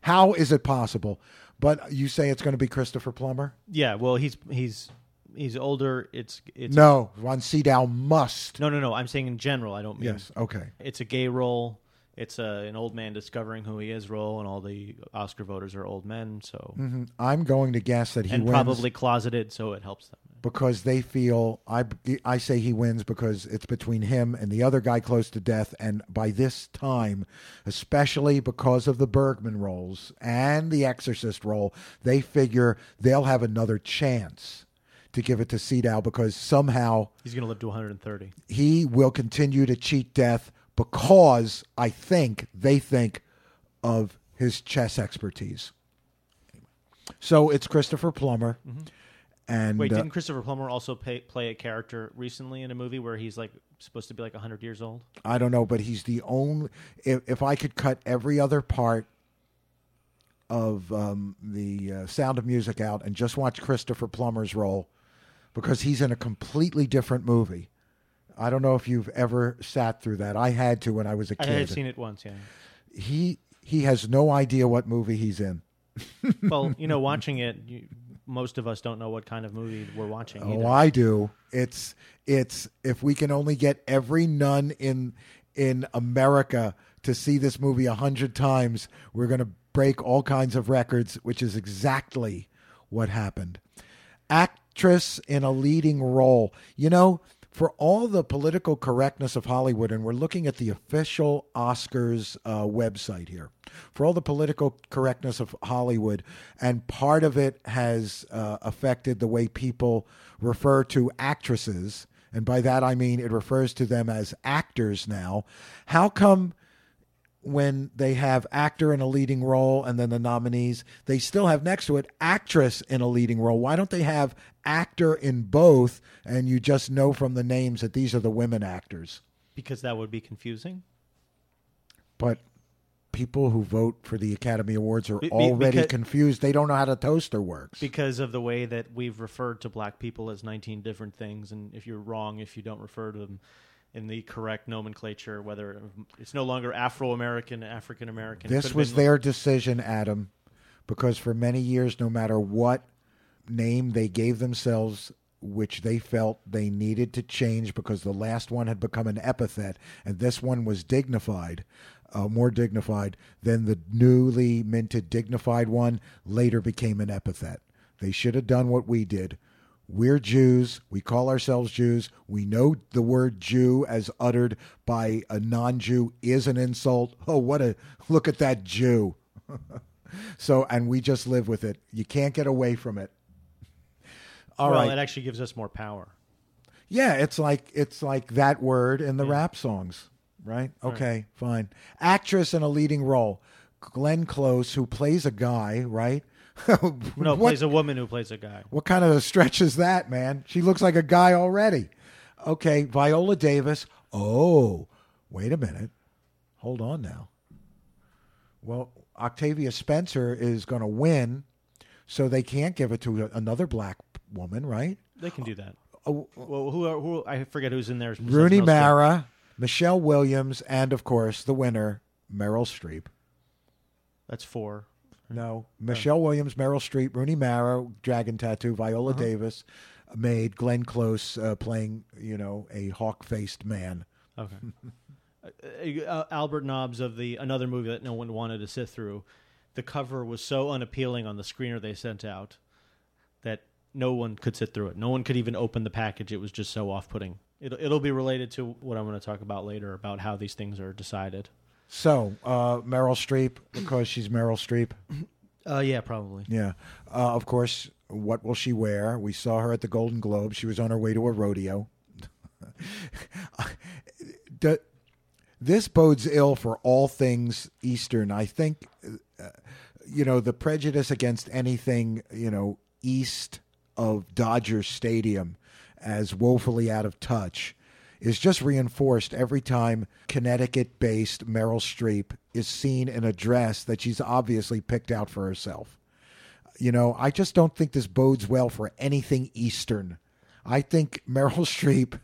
How is it possible? But you say it's going to be Christopher Plummer? Yeah, well, he's he's he's older. It's it's No, von Sydow must. no no no. I'm saying in general. I don't mean Yes, okay. it's a gay role. It's a, an old man discovering who he is role, and all the Oscar voters are old men. So Mhm. I'm going to guess that he and wins probably closeted, so it helps them. Because they feel I I say he wins because it's between him and the other guy close to death and by this time especially because of the Bergman roles and the Exorcist role they figure they'll have another chance to give it to Sydow because somehow He's going to live to 130. he will continue to cheat death because I think they think of his chess expertise. So it's Christopher Plummer, mm-hmm. And Wait, uh, didn't Christopher Plummer also pay, play a character recently in a movie where he's like supposed to be like 100 years old? I don't know, but he's the only. If, if I could cut every other part of um, the uh, Sound of Music out and just watch Christopher Plummer's role, because he's in a completely different movie. I don't know if you've ever sat through that. I had to when I was a kid. I had seen it once, yeah. he he has no idea what movie he's in. Well, (laughs) you know, watching it, you, most of us don't know what kind of movie we're watching. Oh. I do. It's it's if we can only get every nun in in America to see this movie a hundred times, we're going to break all kinds of records, which is exactly what happened. Actress in a leading role. You know, for all the political correctness of Hollywood, and we're looking at the official Oscars uh, website here, for all the political correctness of Hollywood, and part of it has uh, affected the way people refer to actresses, and by that I mean it refers to them as actors now. How come? When they have actor in a leading role and then the nominees, they still have next to it actress in a leading role. Why don't they have actor in both and you just know from the names that these are the women actors? because that would be confusing. But people who vote for the Academy Awards are Be- already because- confused. They don't know how the toaster works. Because of the way that we've referred to black people as 19 different things, and if you're wrong, if you don't refer to them in the correct nomenclature, whether it's no longer Afro American, African American. This was their decision, Adam, because for many years, no matter what name they gave themselves, which they felt they needed to change because the last one had become an epithet and this one was dignified, uh, more dignified, than the newly minted dignified one later became an epithet. They should have done what we did. We're Jews. We call ourselves Jews. We know the word Jew, as uttered by a non Jew, is an insult. Oh, what a look at that Jew. (laughs) so, and we just live with it. You can't get away from it. All well, right. it actually gives us more power. Yeah, it's like it's like that word in the rap songs, right? Okay, fine. Actress in a leading role, Glenn Close, who plays a guy, right? (laughs) No, (laughs) what, plays a woman who plays a guy. what kind of a stretch is that, man? She looks like a guy already. Okay, Viola Davis. Oh, wait a minute. Hold on now. Well, Octavia Spencer is going to win, so they can't give it to another black woman, right? They can do that. Oh, Well, who, are, who I forget who's in there. Rooney Mara, Michelle Williams, and of course the winner, Meryl Streep. That's four. No, Michelle Williams, Meryl Streep, Rooney Mara, Dragon Tattoo, Viola Davis, made Glenn Close uh, playing, you know, a hawk-faced man. Okay. (laughs) Uh, uh, Albert Nobbs of the another movie that no one wanted to sit through. The cover was so unappealing on the screener they sent out that no one could sit through it. No one could even open the package. It was just so off-putting. It'll, it'll be related to what I'm going to talk about later about how these things are decided. So uh, Meryl Streep, because she's Meryl Streep. Uh, yeah, probably. Yeah. Uh, of course, what will she wear? We saw her at the Golden Globe. She was on her way to a rodeo. (laughs) D- this bodes ill for all things Eastern. I think, uh, you know, the prejudice against anything, you know, east of Dodger Stadium as woefully out of touch is just reinforced every time Connecticut based Meryl Streep is seen in a dress that she's obviously picked out for herself. You know, I just don't think this bodes well for anything Eastern. I think Meryl (laughs) Streep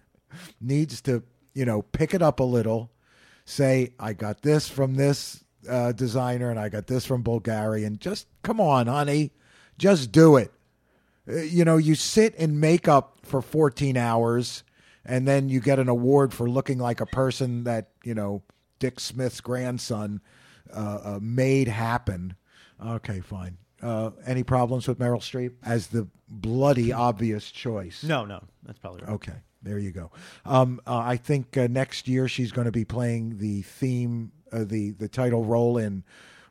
needs to, you know, pick it up a little, say, I got this from this uh, designer and I got this from Bulgarian. And just come on, honey. Just do it. Uh, you know, you sit in makeup for 14 hours and then you get an award for looking like a person that, you know, Dick Smith's grandson uh, uh, made happen. Okay, fine. Uh, any problems with Meryl Streep as the bloody obvious choice? No, no, that's probably right. Okay, there you go. Um, uh, I think uh, next year she's going to be playing the theme, uh, the the title role in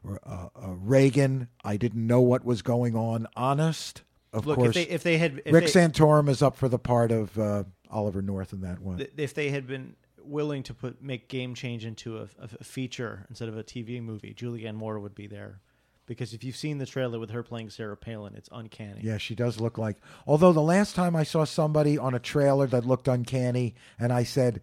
uh, uh, Reagan. I didn't know what was going on. Honest, of Look, course. if they if they had if Rick they, Santorum is up for the part of uh, Oliver North in that one. if they had been willing to put make Game Change into a, a feature instead of a TV movie, Julianne Moore would be there. Because if you've seen the trailer with her playing Sarah Palin, it's uncanny. Yeah, she does look like. Although the last time I saw somebody on a trailer that looked uncanny, and I said,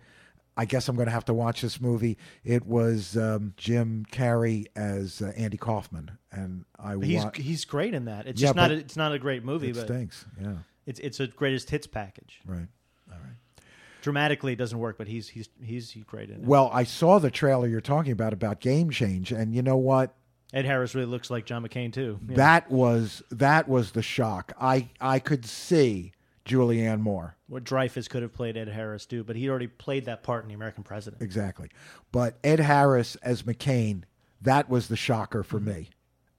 I guess I'm going to have to watch this movie. It was um, Jim Carrey as uh, Andy Kaufman, and I he's wa- he's great in that. It's Yeah, just not a, it's not a great movie, it but stinks. Yeah, it's it's a greatest hits package. right. All right. Dramatically, it doesn't work, but he's he's he's, he's great in it. Well, I saw the trailer you're talking about about Game Change, and you know what? Ed Harris really looks like John McCain too. Yeah. That was that was the shock. I I could see Julianne Moore what Dreyfuss could have played Ed Harris too, but he already played that part in The American President. exactly, but Ed Harris as McCain, that was the shocker for me.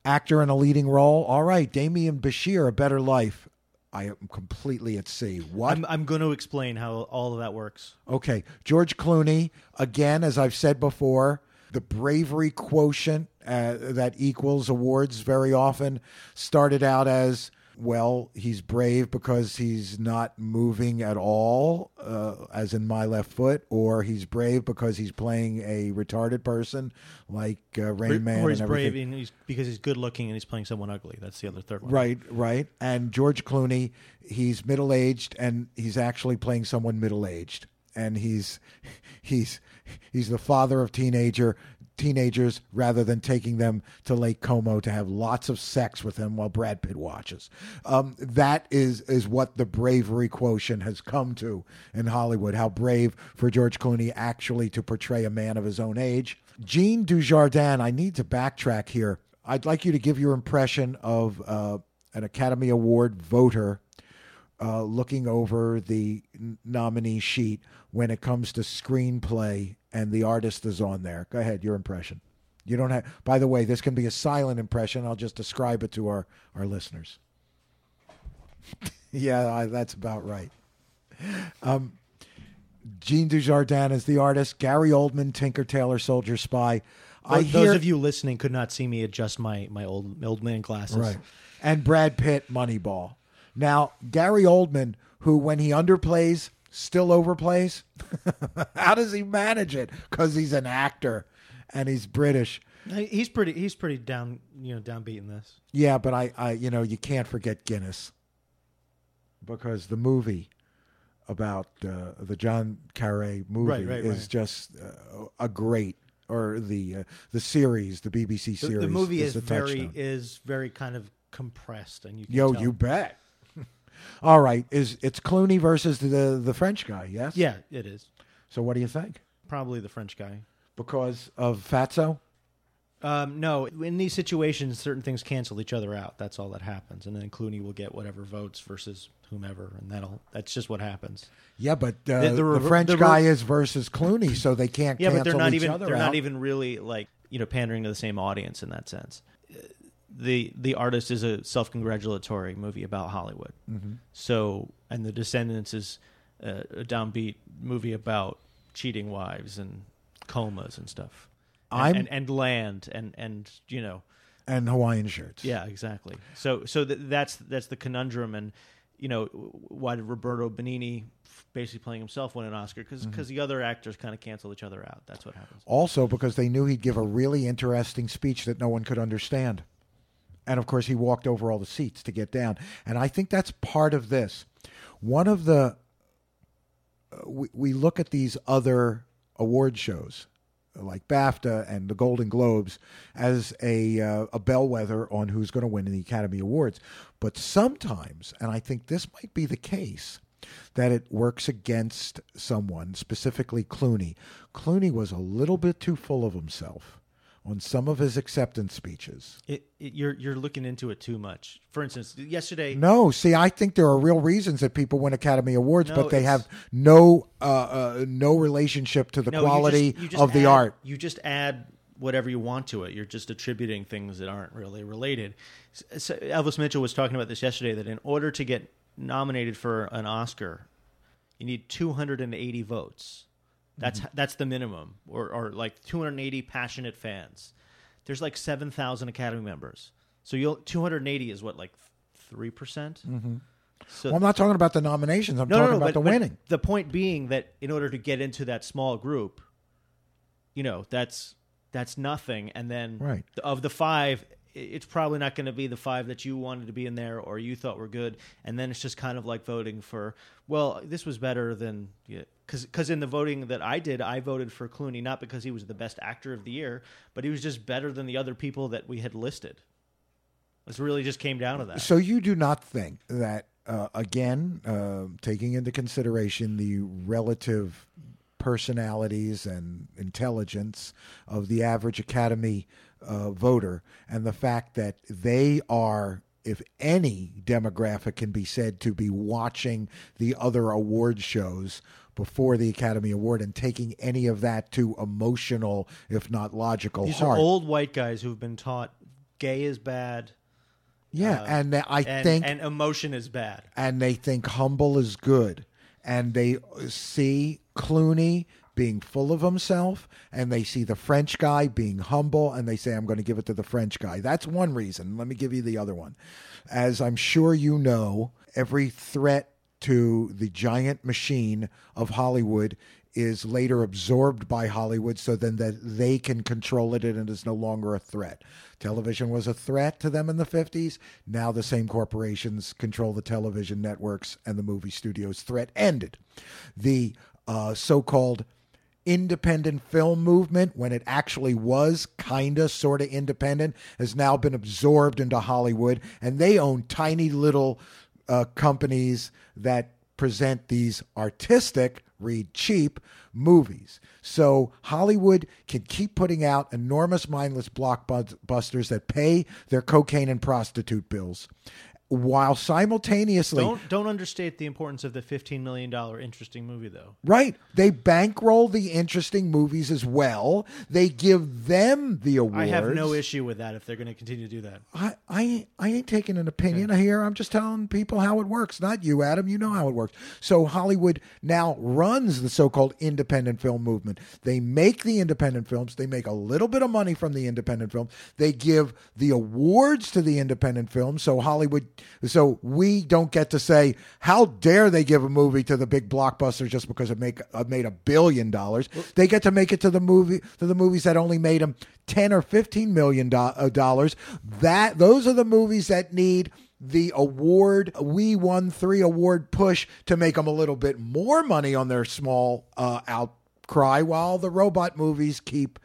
Actor in a leading role, all right. Demián Bichir, A Better Life. I am completely at sea. What? I'm I'm going to explain how all of that works. Okay. George Clooney, again, as I've said before, the bravery quotient uh, that equals awards very often started out as well, he's brave because he's not moving at all, uh, as in my left foot, or he's brave because he's playing a retarded person like uh, Rain Man or he's and brave he's, because he's good looking and he's playing someone ugly. That's the other third one. Right, right. And George Clooney, he's middle aged and he's actually playing someone middle aged. And he's (laughs) he's he's the father of teenager teenagers rather than taking them to Lake Como to have lots of sex with him while Brad Pitt watches. Um, that is is what the bravery quotient has come to in Hollywood. How brave for George Clooney actually to portray a man of his own age. Jean Dujardin, I need to backtrack here. I'd like you to give your impression of uh, an Academy Award voter uh, looking over the nominee sheet when it comes to screenplay and the artist is on there. Go ahead, your impression. You don't have. By the way, this can be a silent impression. I'll just describe it to our our listeners. (laughs) yeah, I, that's about right. Um, Jean Dujardin is the artist. Gary Oldman, Tinker Tailor Soldier Spy. I Those hear, of you listening could not see me adjust my my old old man glasses. Right. And Brad Pitt, Moneyball. Now, Gary Oldman, who when he underplays, still overplays. (laughs) How does he manage it? Because he's an actor and he's British. He's pretty he's pretty down you know downbeat in this. Yeah, but I, I you know, you can't forget Guinness. Because the movie about uh, the John Carey movie Right, right, is right. just uh, a great or the uh, the series, the BBC series. the movie is a very touchstone. is very kind of compressed and you can Yo, tell. you bet. All right, is it's Clooney versus the the French guy? Yes. Yeah, it is. So what do you think? Probably the French guy. Because of Fatso? Um, no, in these situations, certain things cancel each other out. That's all that happens, and then Clooney will get whatever votes versus whomever, and that'll that's just what happens. Yeah, but uh, The- the, the French the re- guy is versus Clooney, so they can't Yeah, cancel but they're not even they're out. not even really like you know pandering to the same audience in that sense. The the artist is a self congratulatory movie about Hollywood. Mm-hmm. So and the Descendants is a, a downbeat movie about cheating wives and comas and stuff. And, and, and land and and you know and Hawaiian shirts. Yeah, exactly. So so th- that's that's the conundrum, and you know why did Roberto Benigni basically playing himself win an Oscar because Mm-hmm. the other actors kind of cancel each other out. That's what happens. Also, because they knew he'd give a really interesting speech that no one could understand. And of course, he walked over all the seats to get down. And I think that's part of this. One of the, uh, we, we look at these other award shows like BAFTA and the Golden Globes as a, uh, a bellwether on who's going to win in the Academy Awards. But sometimes, and I think this might be the case, that it works against someone, specifically Clooney. Clooney was a little bit too full of himself on some of his acceptance speeches. It, it, you're you're looking into it too much. For instance, yesterday. No, see, I think there are real reasons that people win Academy Awards, No, but they have no uh, uh, no relationship to the No, you quality just- you just of the art. You just add whatever you want to it. You're just attributing things that aren't really related. So Elvis Mitchell was talking about this yesterday that in order to get nominated for an Oscar, you need 280 votes. That's Mm-hmm. that's the minimum, or or like 280 passionate fans. There's like 7,000 Academy members, so you'll 280 is what like three percent. Mm-hmm. So Well, I'm not talking about the nominations. I'm no, talking no, no, about but, the winning. The point being that in order to get into that small group, you know, that's that's nothing. And then Right. of the five, it's probably not going to be the five that you wanted to be in there or you thought were good. And then it's just kind of like voting for, well, this was better than because in the voting that I did, I voted for Clooney not because he was the best actor of the year, but he was just better than the other people that we had listed. It really just came down to that. So you do not think that, uh, again, uh, taking into consideration the relative personalities and intelligence of the average Academy uh, voter, and the fact that they are, if any demographic can be said to be watching the other award shows before the Academy Award and taking any of that to emotional, if not logical, These heart. are old white guys who've been taught gay is bad. yeah, uh, and I and, think and emotion is bad. and they think humble is good and they see Clooney being full of himself and they see the French guy being humble and they say I'm going to give it to the French guy. That's one reason. Let me give you the other one. As I'm sure you know, every threat to the giant machine of Hollywood is later absorbed by Hollywood so then that they can control it and it is no longer a threat. Television was a threat to them in the 50s. Now the same corporations control the television networks and the movie studios. Threat ended. The uh, so called independent film movement, when it actually was kind of sort of independent, has now been absorbed into Hollywood, and they own tiny little uh, companies that present these artistic, read cheap movies. So Hollywood can keep putting out enormous mindless blockbusters that pay their cocaine and prostitute bills. While simultaneously, Don't don't understate the importance of the fifteen million dollar interesting movie though. Right. They bankroll the interesting movies as well. They give them the awards. I have no issue with that if they're going to continue to do that. I, I, ain't- I ain't taking an opinion here. I'm just telling people how it works. Not you, Adam. You know how it works. So Hollywood now runs the so-called independent film movement. They make the independent films. They make a little bit of money from the independent films. They give the awards to the independent films. So Hollywood, so we don't get to say how dare they give a movie to the big blockbuster just because it make uh, made a billion dollars. They get to make it to the movie to the movies that only made them ten or fifteen million uh, dollars. That those are the movies that need the award. We won three award push to make them a little bit more money on their small uh, outcry, while the robot movies keep.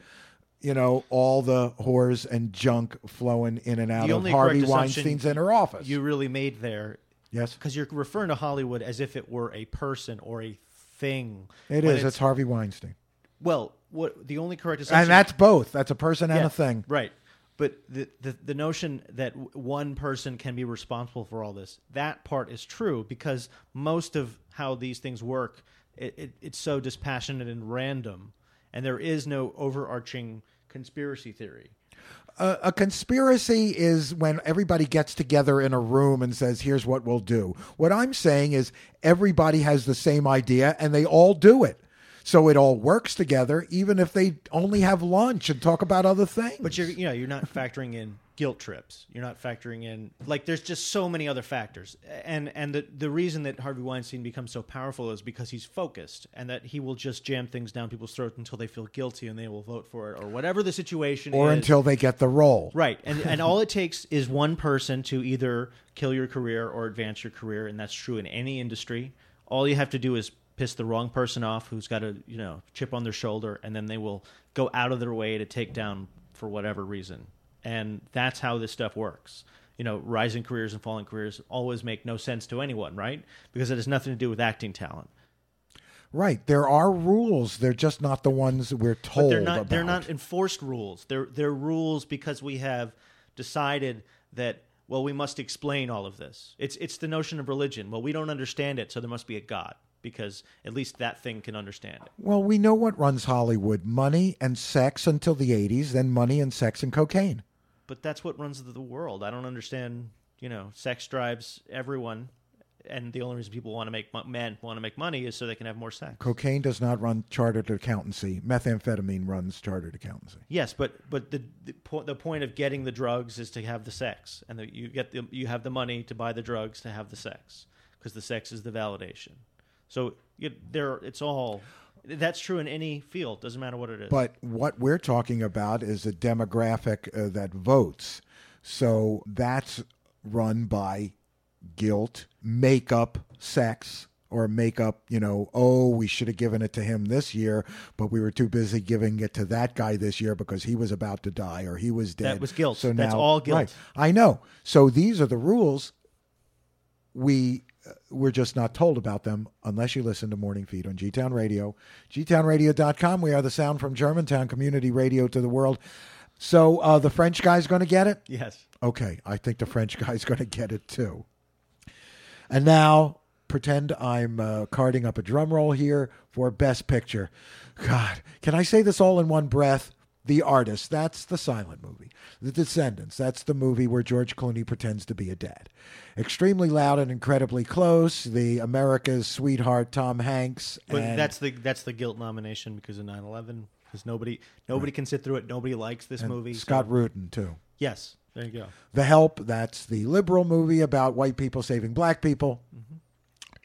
You know all the whores and junk flowing in and out The of only Harvey correct assumption Weinstein's inner office. You really made there yes, because you're referring to Hollywood as if it were a person or a thing. it when is. It's Harvey Weinstein, well, what the only correct assumption and that's both. That's a person and Yeah, a thing. Right. But the, the the notion that w- one person can be responsible for all this, that part is true because most of how these things work, it, it, it's so dispassionate and random, and there is no overarching conspiracy theory. a, a conspiracy is when everybody gets together in a room and says, "Here's what we'll do." What I'm saying is everybody has the same idea and they all do it. So it all works together, even if they only have lunch and talk about other things. But you're you know you're not factoring in guilt trips. You're not factoring in like there's just so many other factors. And and the the reason that Harvey Weinstein becomes so powerful is because he's focused and that he will just jam things down people's throats until they feel guilty and they will vote for it or whatever the situation or is. until they get the role. Right. And (laughs) and all it takes is one person to either kill your career or advance your career and that's true in any industry. All you have to do is piss the wrong person off who's got a, you know, chip on their shoulder and then they will go out of their way to take down for whatever reason and that's how this stuff works. You know, rising careers and falling careers always make no sense to anyone, right? Because it has nothing to do with acting talent. Right. There are rules. They're just not the ones we're told But they're not about. they're not enforced rules. They're they're rules because we have decided that well we must explain all of this. It's it's the notion of religion. Well, we don't understand it, so there must be a god because at least that thing can understand it. Well, we know what runs Hollywood money and sex until the 80s, then money and sex and cocaine. But that's what runs the world. I don't understand, you know, sex drives everyone and the only reason people want to make mo- men want to make money is so they can have more sex. Cocaine does not run chartered accountancy. Methamphetamine runs chartered accountancy. Yes, but but the the, po- the point of getting the drugs is to have the sex, and the, you get the you have the money to buy the drugs to have the sex because the sex is the validation. So you, there, it's all that's true in any field. Doesn't matter what it is. But what we're talking about is a demographic uh, that votes. So that's run by guilt, makeup, sex, or makeup, you know, oh, we should have given it to him this year, but we were too busy giving it to that guy this year because he was about to die or he was dead. That was guilt. So That's now, all guilt. Right. I know. So these are the rules. We uh, we're just not told about them unless you listen to Morning Feed on G Town Radio, gtownradio.com. We are the sound from Germantown community radio to the world. So uh, the French guy's going to get it. yes, Okay, I think the French guy's going to get it too. And now pretend I'm uh, carding up a drum roll here for Best Picture. God, can I say this all in one breath? The Artist, that's the silent movie. The Descendants, that's the movie where George Clooney pretends to be a dad. Extremely loud and incredibly close. The America's sweetheart Tom Hanks. but and, that's the that's the guilt nomination because of 9-11. Because nobody nobody can sit through it. Nobody likes this movie. so- Scott Rudin too. yes, there you go. The Help, that's the liberal movie about white people saving black people.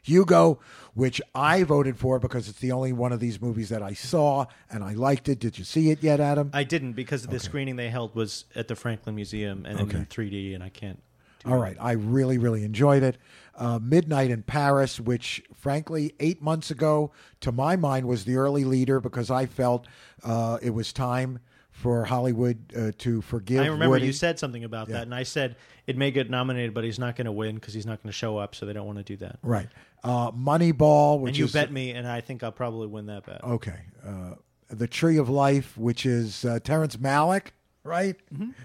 Hugo, which I voted for because it's the only one of these movies that I saw and I liked it. Did you see it yet, Adam? I didn't because the screening they held was at the Franklin Museum and Okay. in 3D, and I can't. do All right. I really, really enjoyed it. Uh, Midnight in Paris, which frankly, eight months ago, to my mind, was the early leader because I felt uh, it was time for Hollywood uh, to forgive. I remember Woody. you said something about that, and I said it may get nominated, but he's not going to win because he's not going to show up, so they don't want to do that. Right. Uh, Moneyball, which and you is bet me, and I think I'll probably win that bet. Okay. Uh, the Tree of Life, which is uh, Terrence Malick, right? Mm-hmm. (laughs)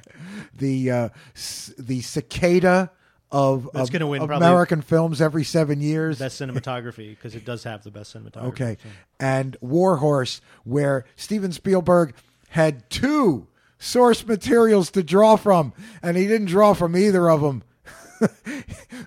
The uh, c- the cicada of, That's of gonna win American films every seven years. Best (laughs) cinematography because it does have the best cinematography. okay. so. And War Horse, where Steven Spielberg had two source materials to draw from, and he didn't draw from either of them. (laughs)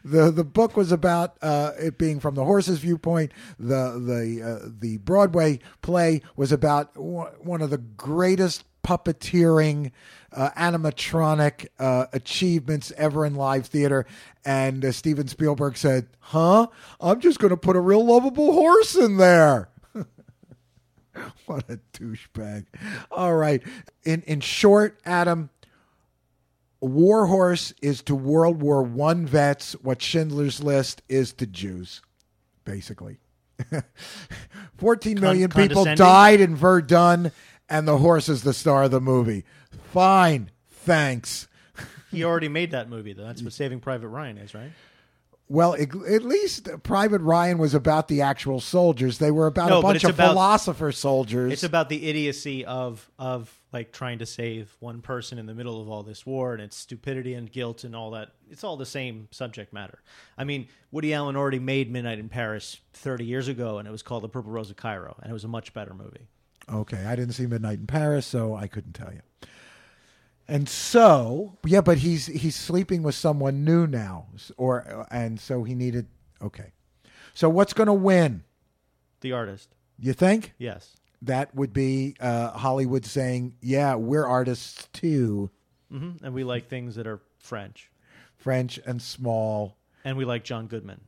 the the book was about uh, it being from the horse's viewpoint. The the uh, the Broadway play was about one one of the greatest puppeteering uh, animatronic uh, achievements ever in live theater. And uh, Steven Spielberg said, "Huh? I'm just going to put a real lovable horse in there." (laughs) what a douchebag! All right. In in short, Adam, War Horse is to World War One vets what Schindler's List is to Jews, basically. (laughs) 14 million Con- people died in Verdun, and the horse is the star of the movie. Fine, thanks. (laughs) He already made that movie, though. That's what Saving Private Ryan is, right? Well, at at least Private Ryan was about the actual soldiers. They were about No, a bunch of about- philosopher soldiers. It's about the idiocy of of like trying to save one person in the middle of all this war and its stupidity and guilt and all that. It's all the same subject matter. I mean, Woody Allen already made Midnight in Paris 30 years ago, and it was called The Purple Rose of Cairo, and it was a much better movie. Okay, I didn't see Midnight in Paris, so I couldn't tell you. And so, yeah, but he's he's sleeping with someone new now, or and so he needed. Okay, so what's going to win? The artist, You think yes. that would be uh, Hollywood saying, "Yeah, we're artists too." hmm And we like things that are French, French and small. and we like John Goodman.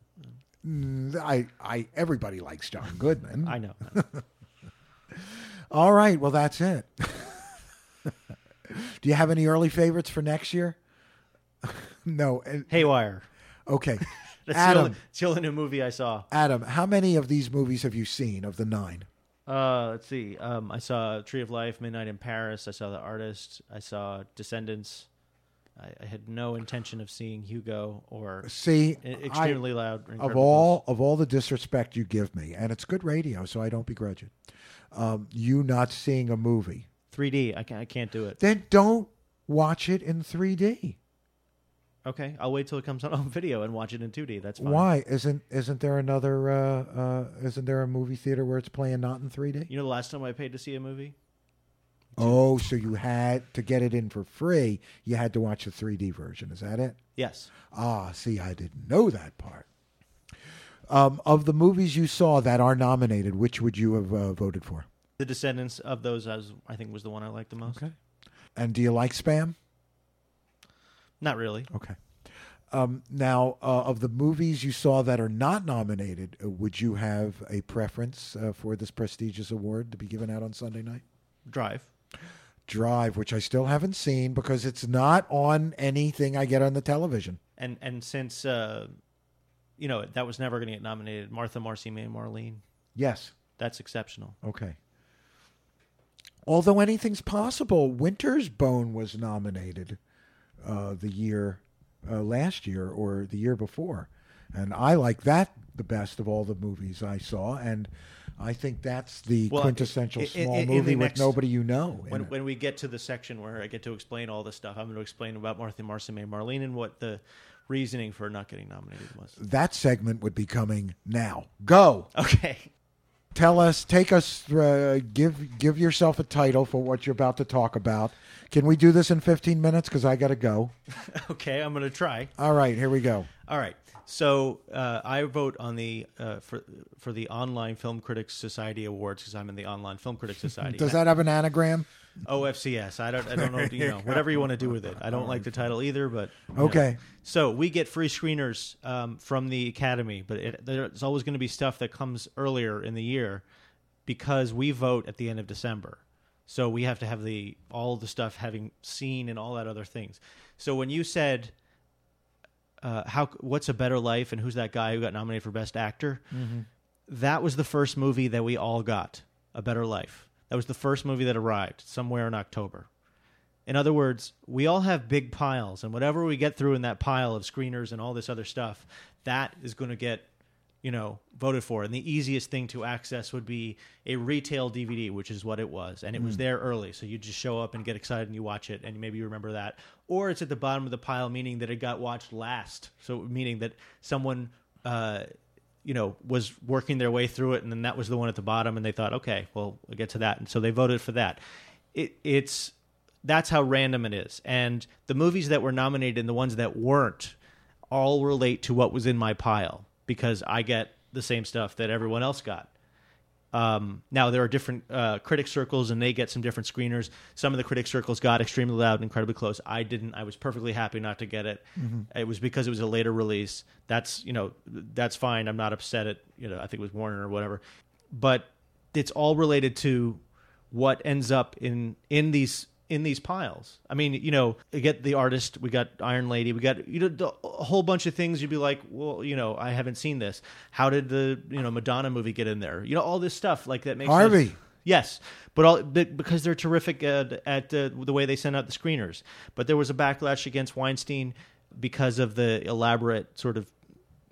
Mm, I, I, everybody likes John Goodman. I know. (laughs) All right, well that's it. (laughs) Do you have any early favorites for next year? (laughs) no. Haywire. Okay. (laughs) That's the, Adam, only, it's the only new movie I saw. Adam, how many of these movies have you seen of the nine? Uh, let's see. Um, I saw Tree of Life, Midnight in Paris. I saw The Artist. I saw Descendants. I, I had no intention of seeing Hugo or See, E- I- Extremely Loud. of all of all the disrespect you give me, and it's good radio, so I don't begrudge it. Um, you not seeing a movie. 3D. I can't, I can't do it. then don't watch it in 3D. Okay, I'll wait till it comes out on (laughs) video and watch it in 2D. That's fine. Why isn't isn't there another uh, uh, isn't there a movie theater where it's playing not in 3D? You know the last time I paid to see a movie? Oh, so you had to get it in for free. You had to watch the 3D version. Is that it? Yes. Ah, see, I didn't know that part. Um, of the movies you saw that are nominated, which would you have uh, voted for? The Descendants of those, I, was, I think, was the one I liked the most. Okay. And do you like spam? Not really. Okay. Um, now, uh, of the movies you saw that are not nominated, uh, would you have a preference uh, for this prestigious award to be given out on Sunday night? Drive. Drive, which I still haven't seen because it's not on anything I get on the television. And and since uh, you know that was never going to get nominated, Martha, Marcy, May, Marlene. Yes. That's exceptional. Okay. Although anything's possible, Winter's Bone was nominated uh, the year uh, last year or the year before, and I like that the best of all the movies I saw, and I think that's the Well, quintessential i- i- small the movie with nobody you know. When when we get to the section where I get to explain all this stuff, I'm going to explain about Martha, Marcy, May, Marlene, and what the reasoning for not getting nominated was. that segment would be coming now. Go. (laughs) Okay. Tell us, take us, uh, give give yourself a title for what you're about to talk about. Can we do this in 15 minutes? Because I got to go. (laughs) Okay, I'm going to try. All right, here we go. All right. So uh, I vote on the uh, for for the Online Film Critics Society Awards because I'm in the Online Film Critics Society. Does that have an anagram? OFCS. I don't. I don't know. You know, whatever you want to do with it. I don't like the title either, but you know. Okay. So we get free screeners um, from the Academy, but it, there's always going to be stuff that comes earlier in the year because we vote at the end of December. So we have to have the all the stuff having seen and all that other things. So when you said uh, how what's a better life and who's that guy who got nominated for best actor, that was the first movie that we all got a better life. That was the first movie that arrived somewhere in October. In other words, we all have big piles, and whatever we get through in that pile of screeners and all this other stuff, that is going to get, you know, voted for. And the easiest thing to access would be a retail DVD, which is what it was, and it was there early, so you just show up and get excited and you watch it, and maybe you remember that. Or it's at the bottom of the pile, meaning that it got watched last, so meaning that someone. Uh, you know, was working their way through it, and then that was the one at the bottom, and they thought, okay, well, we'll get to that, and so they voted for that. It, it's that's how random it is, and the movies that were nominated and the ones that weren't all relate to what was in my pile because I get the same stuff that everyone else got. Um, now there are different uh, critic circles, and they get some different screeners. Some of the critic circles got extremely loud and incredibly close. I didn't. I was perfectly happy not to get it. It was because it was a later release. That's you know that's fine. I'm not upset at you know I think it was Warner or whatever, but it's all related to what ends up in in these in these piles. I mean, you know, you get the artist, we got Iron Lady, we got you know the- a whole bunch of things. You'd be like, well, you know, I haven't seen this. How did the you know Madonna movie get in there? You know, all this stuff like that makes sense. Harvey. Yes, but all but because they're terrific at, at uh, the way they send out the screeners. But there was a backlash against Weinstein because of the elaborate sort of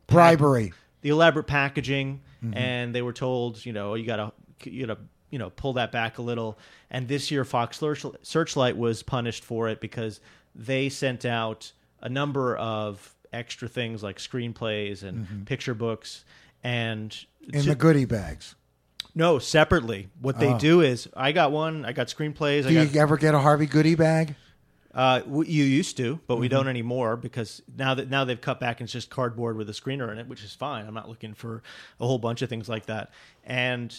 Bribery. the elaborate packaging, and they were told, you know, you got to you know you know pull that back a little. And this year, Fox Searchlight was punished for it because they sent out a number of extra things like screenplays and picture books and in to- the goodie bags. no separately. What they do is, I got one. I got screenplays. Do I got you ever get a Harvey goodie bag? uh, you used to, but we don't anymore because now that now they've cut back and it's just cardboard with a screener in it, which is fine. I'm not looking for a whole bunch of things like that. And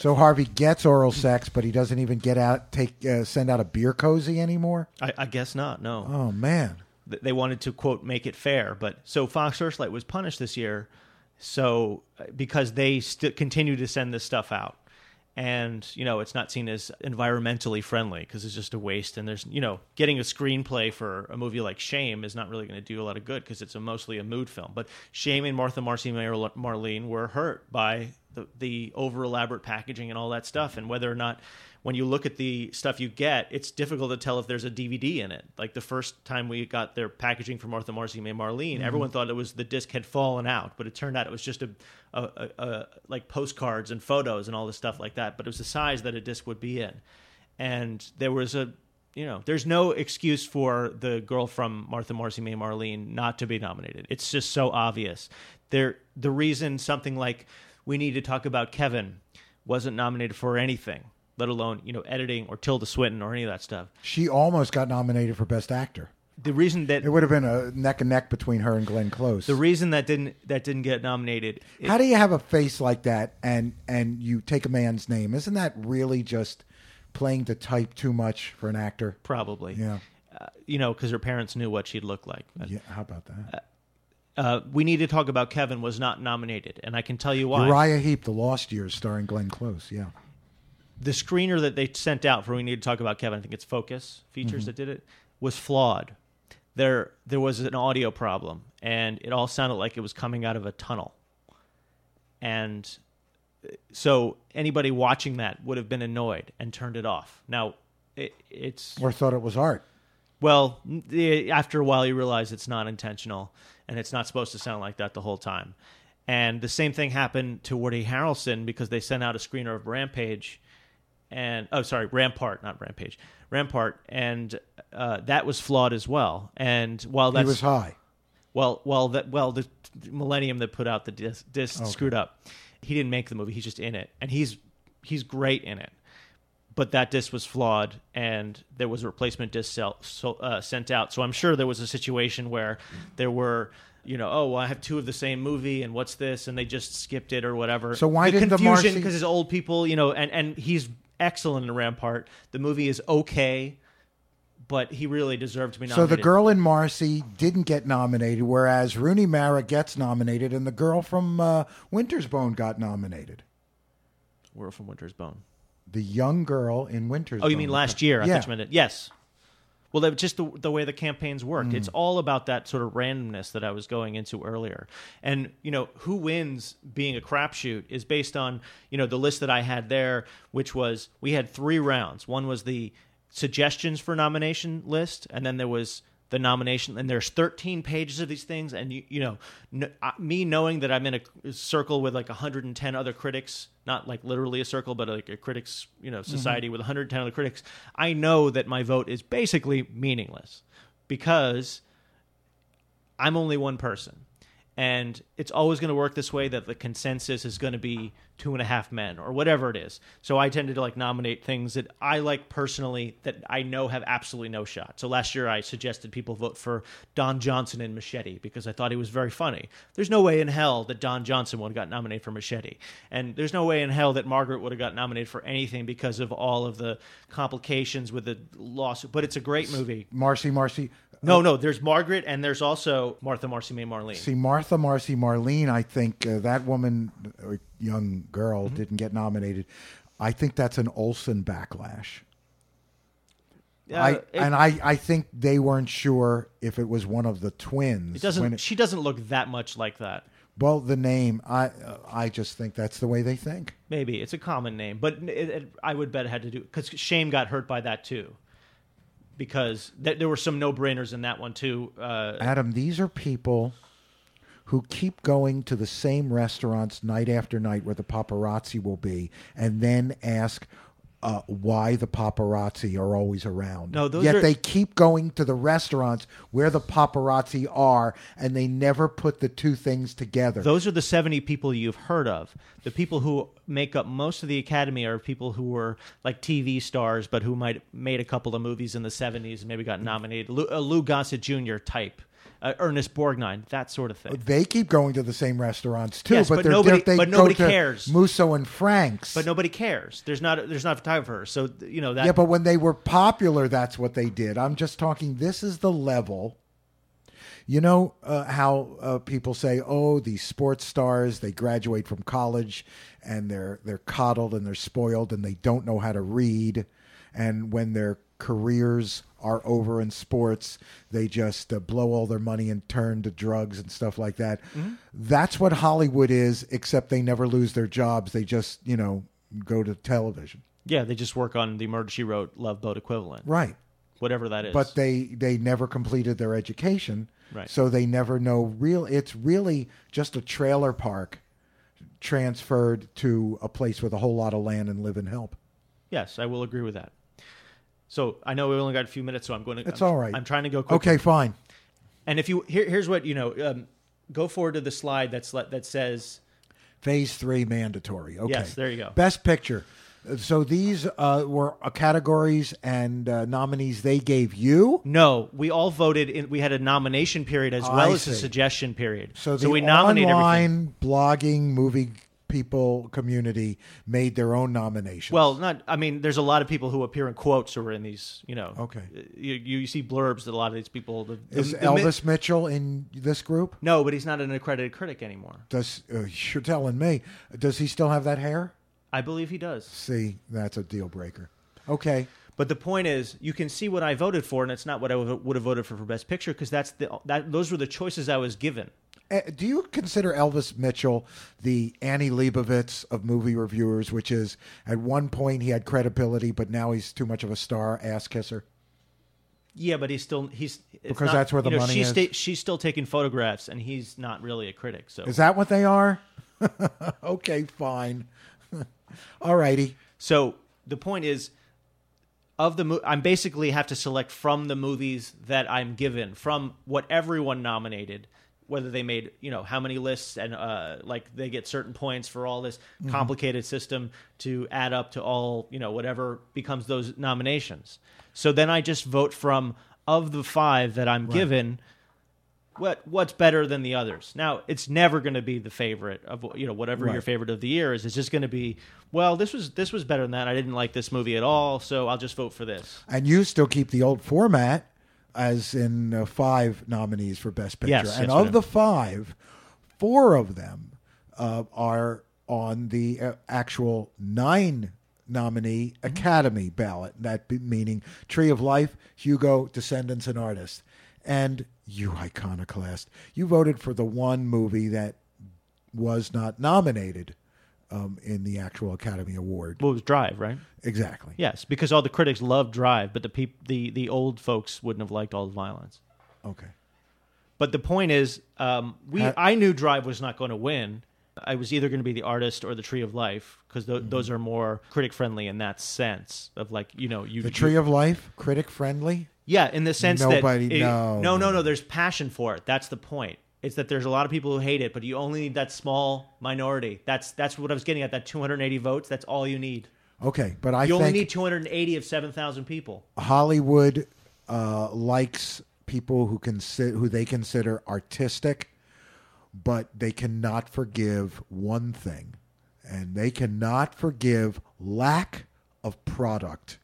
so Harvey gets oral sex, but he doesn't even get out take uh, send out a beer cozy anymore. I, I guess not. No. Oh man. th- they wanted to quote make it fair but so fox searchlight was punished this year so uh, because they st- continue to send this stuff out and you know it's not seen as environmentally friendly because it's just a waste. And there's you know getting a screenplay for a movie like shame is not really going to do a lot of good because it's a mostly a mood film. But shame and martha marcy Mar- marlene were hurt by the, the over elaborate packaging and all that stuff. And whether or not when you look at the stuff you get, it's difficult to tell if there's a DVD in it. Like the first time we got their packaging for Martha Marcy May Marlene, mm-hmm. everyone thought it was the disc had fallen out, but it turned out it was just a, a, a, a like postcards and photos and all this stuff like that. But it was the size that a disc would be in, and there was a you know, there's no excuse for the girl from Martha Marcy May Marlene not to be nominated. It's just so obvious. There, the reason something like we need to talk about Kevin wasn't nominated for anything let alone you know editing or Tilda Swinton or any of that stuff. She almost got nominated for Best Actor. The reason that It would have been a neck and neck between her and Glenn Close. the reason that didn't that didn't get nominated. it- How do you have a face like that and and you take a man's name? Isn't that really just playing to type too much for an actor? probably, Yeah. uh, you know, because her parents knew what she'd look like. But, Yeah, how about that? uh, we need to talk about Kevin was not nominated, and I can tell you why. Uriah Heep, The Lost Years, starring Glenn Close. Yeah. The screener that they sent out for we need to talk about Kevin, I think it's Focus Features that did it, was flawed. There there was an audio problem and it all sounded like it was coming out of a tunnel. And uh, so anybody watching that would have been annoyed and turned it off. Now it, it's Or thought it was art. well, the, after a while, you realize it's not intentional and it's not supposed to sound like that the whole time. And the same thing happened to Woody Harrelson because they sent out a screener of Rampage, and oh, sorry, Rampart, not Rampage, Rampart, and uh, that was flawed as well. And while that was high. well, well, that well, the Millennium that put out the disc, disc screwed up. He didn't make the movie; he's just in it, and he's he's great in it. But that disc was flawed, and there was a replacement disc sell, so, uh, sent out. So I'm sure there was a situation where there were, you know, oh, well, I have two of the same movie, and what's this? And they just skipped it or whatever. So why the didn't the confusion Marcy- because it's old people, you know, and and he's excellent in Rampart. The movie is okay, but he really deserved to be nominated. So the girl in Marcy didn't get nominated, whereas Rooney Mara gets nominated, and the girl from uh, Winter's Bone got nominated. World from Winter's Bone. The young girl in Winter's Oh, you Bone. mean last year? I Yeah. thought you meant it. Yes. Well, that just the, the way the campaigns worked. Hmm. It's all about that sort of randomness that I was going into earlier. And, you know, who wins being a crapshoot is based on, you know, the list that I had there, which was we had three rounds. One was the suggestions for nomination list, and then there was the nomination and there's 13 pages of these things and you, you know n- me knowing that i'm in a circle with like 110 other critics not like literally a circle but like a critics you know society mm-hmm. with 110 other critics i know that my vote is basically meaningless because i'm only one person and it's always going to work this way that the consensus is going to be two and a half men or whatever it is. So i tended to like nominate things that i like personally that i know have absolutely no shot. So last year i suggested people vote for don johnson in machete because i thought he was very funny. There's no way in hell that don johnson would have got nominated for machete and there's no way in hell that margaret would have got nominated for anything because of all of the complications with the lawsuit. But it's a great movie. Marcy, Marcy. no uh, no there's margaret and there's also martha marcy may marlene. See, Martha Marcy Marlene, I think uh, that woman, or young girl, Mm-hmm. didn't get nominated. I think that's an Olsen backlash. Uh, I it- and I, I think they weren't sure if it was one of the twins. It doesn't. it- she doesn't look that much like that. well, the name, I uh, I just think that's the way they think. Maybe it's a common name, but it, I would bet it had to do because Shame got hurt by that too. Because th- there were some no-brainers in that one too. Uh, Adam, these are people who keep going to the same restaurants night after night where the paparazzi will be, and then ask uh, why the paparazzi are always around. No, those Yet are- they keep going to the restaurants where the paparazzi are, and they never put the two things together. those are the seventy people you've heard of. The people who make up most of the Academy are people who were like TV stars, but who might made a couple of movies in the seventies and maybe got nominated. Lou, a Lou Gossett Jr. type. Uh, Ernest Borgnine, that sort of thing. They keep going to the same restaurants too, Yes, but, but nobody- they but nobody cares. Musso and Frank's. But nobody cares. There's not there's not a photographer, so you know that. yeah, but when they were popular, that's what they did. I'm just talking. This is the level. You know uh, how uh, people say, "Oh, these sports stars they graduate from college and they're they're coddled and they're spoiled and they don't know how to read, and when their careers are over in sports, they just uh, blow all their money and turn to drugs and stuff like that." That's what Hollywood is, except they never lose their jobs. They just you know go to television, yeah, they just work on the Murder She Wrote Love Boat equivalent, right? whatever that is. but they they never completed their education Right. so they never know real it's really just a trailer park transferred to a place with a whole lot of land and live and help yes, I will agree with that. So I know we only got a few minutes, so I'm going to. It's I'm, all right. I'm trying to go quick. okay fine And if you here, here's what you know, um, go forward to the slide that's that says phase three mandatory okay Yes, there you go. best picture so these uh, were uh, categories and uh, nominees they gave you no. We all voted. in We had a nomination period as I well as a suggestion period. so the we nominate everything. online blogging movie people community made their own nominations Well, not. I mean, there's a lot of people who appear in quotes who are in these. You know. Okay. You, you see blurbs that a lot of these people. The, the- is the elvis mitchell in this group no, but he's not an accredited critic anymore. Does uh, you're telling me? Does he still have that hair? I believe he does. See, that's a deal breaker. Okay, But the point is, you can see what I voted for, and it's not what I would would have voted for for Best Picture because that's the that those were the choices I was given. Uh, do you consider Elvis Mitchell the Annie Leibovitz of movie reviewers? Which is, at one point he had credibility, but now he's too much of a star ass kisser. Yeah, but he's still he's Because not- that's where the you know, money she's is. sta- she's still taking photographs, and he's not really a critic. So Is that what they are? (laughs) okay, fine. (laughs) All righty. So the point is, of the mo- I'm basically have to select from the movies that I'm given from what everyone nominated, whether they made you know how many lists and uh, like they get certain points for all this complicated system to add up to all you know whatever becomes those nominations. So then I just vote from of the five that I'm given. What what's better than the others? Now it's never going to be the favorite of you know whatever your favorite of the year is. It's just going to be well this was this was better than that. I didn't like this movie at all, so I'll just vote for this. And you still keep the old format, as in uh, five nominees for Best Picture. Yes, and yes, of the five, four of them uh, are on the uh, actual nine nominee Mm-hmm. Academy ballot. That be, meaning Tree of Life, Hugo, Descendants, and Artists. And you iconoclast, you voted for the one movie that was not nominated um, in the actual Academy Award. Well, it was Drive, right? Exactly. Yes, because all the critics loved Drive, but the peop- the the old folks wouldn't have liked all the violence. Okay. But the point is, um, we Uh, I knew Drive was not going to win. I was either going to be the artist or the Tree of Life because th- Mm-hmm. those are more critic friendly in that sense of like you know you The Tree of Life, critic friendly. Yeah, in the sense Nobody- that it- no. no, no, no. There's passion for it. That's the point. It's that there's a lot of people who hate it, but you only need that small minority. That's that's what I was getting at. That 280 votes. That's all you need. Okay, but I You only need 280 of 7,000 people. Hollywood uh, likes people who consider who they consider artistic, but they cannot forgive one thing, and they cannot forgive lack of product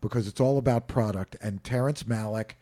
because it's all about product. And Terrence Malick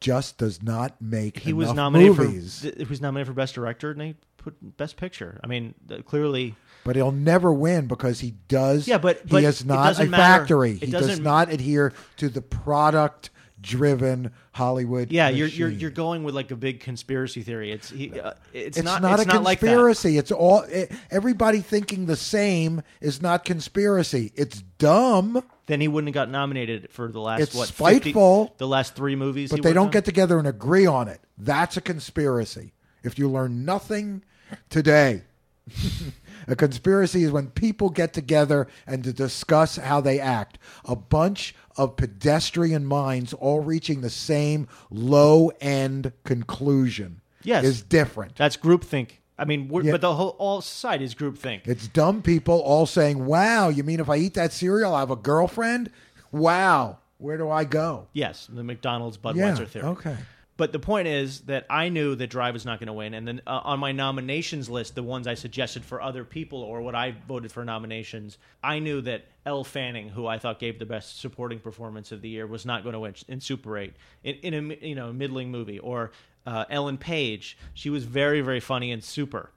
just does not make He was nominated movies. for. He was nominated for best director, and they put best picture. I mean, clearly, But he'll never win because he does. Yeah, but- but he is not a matter. factory. It He does doesn't- adhere to the product-driven Hollywood. yeah, you're you're you're going with like a big conspiracy theory. It's he, uh, it's, It's not, not, it's a not like conspiracy. It's all it, everybody thinking the same is not conspiracy. It's dumb, Then he wouldn't have got nominated for the last It's what 50 spiteful, the last three movies. but he they don't on? get together and agree on it. That's a conspiracy. If you learn nothing today, (laughs) a conspiracy is when people get together and to discuss how they act. A bunch of pedestrian minds all reaching the same low end conclusion Yes. is different. That's groupthink. I mean, Yeah. but the whole all society is groupthink. It's dumb people all saying, "Wow, you mean if I eat that cereal, I have a girlfriend? Wow, where do I go?" yes, the McDonald's Yeah, Budweiser theory. okay. But the point is that I knew that Drive was not going to win, and then uh, on my nominations list, the ones I suggested for other people or what I voted for nominations, I knew that Elle Fanning, who I thought gave the best supporting performance of the year, was not going to win in Super 8 in, in a you know middling movie, or uh, Ellen Page, she was very very funny and Super,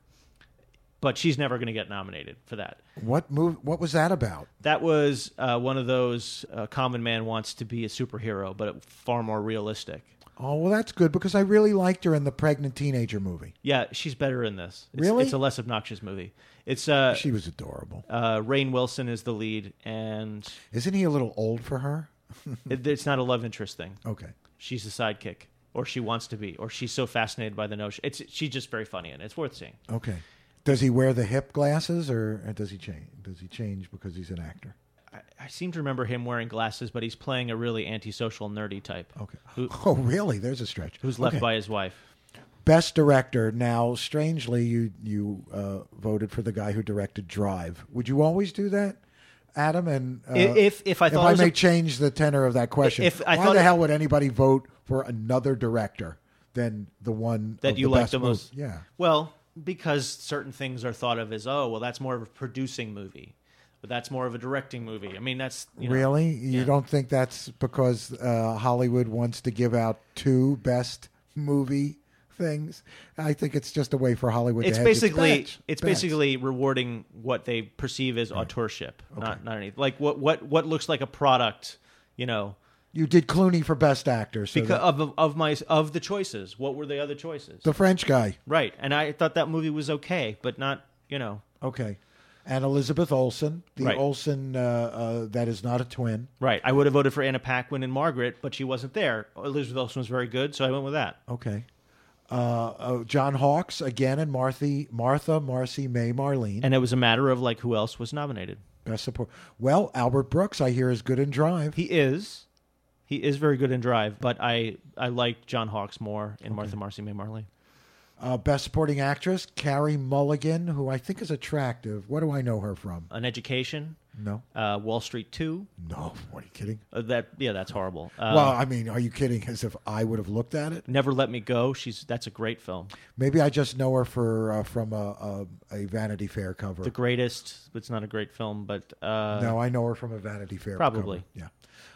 but she's never going to get nominated for that. What move? What was that about? That was uh, one of those uh, common man wants to be a superhero, but far more realistic. Oh well, that's good because I really liked her in the pregnant teenager movie. Yeah, she's better in this. It's, Really? It's a less obnoxious movie. It's uh, She was adorable. uh, Rainn Wilson is the lead, and Isn't he a little old for her? (laughs) it, it's not a love interest thing. Okay. She's a sidekick, or she wants to be, or she's so fascinated by the notion. It's she's just very funny, and it's worth seeing. Okay. Does he wear the hip glasses or or does he change? Does he change because he's an actor? I, I seem to remember him wearing glasses, but he's playing a really antisocial, nerdy type. Okay. Who- (laughs) Oh, really? There's a stretch. Who's left Okay. by his wife? Best director. Now, strangely, you you uh, voted for the guy who directed Drive. Would you always do that, Adam? And uh, if if I if thought I may a- change the tenor of that question, If I why thought the hell would anybody vote for another director than the one that you the like best the mov- most. Yeah. Well, because certain things are thought of as oh, well, that's more of a producing movie, but that's more of a directing movie. I mean, that's you know, really? You yeah. don't think that's because uh, Hollywood wants to give out two best movie things? I think it's just a way for Hollywood It's its basically it's Bets. basically rewarding what they perceive as authorship, not not anything like what what what looks like a product. You know, you did Clooney for best actor. So because that- of of my of the choices. What were the other choices? the French guy. right, and I thought that movie was okay, but not you know Okay. And Elizabeth Olsen, the Right. Olsen uh, uh, that is not a twin. right. I would have voted for Anna Paquin and Margaret, but she wasn't there. Elizabeth Olsen was very good, so I went with that. Okay. Uh, uh, John Hawkes again, and Martha, Martha, Marcy, May, Marlene. And it was a matter of like who else was nominated. best support. Well, Albert Brooks, I hear, is good in Drive. He is. He is very good in Drive, but I I like John Hawkes more in Martha Marcy May Marley. Uh, best supporting actress, Carey Mulligan, who I think is attractive. What do I know her from? An Education, No, uh, Wall Street Two. no. (laughs) What are you kidding? Uh, that yeah, that's horrible. Uh, well, I mean, are you kidding? (laughs) As if I would have looked at it. Never Let Me Go. She's that's a great film. Maybe I just know her for uh, from a, a, a Vanity Fair cover. The Greatest. It's not a great film, but uh, no, I know her from a Vanity Fair. Probably. cover. Yeah.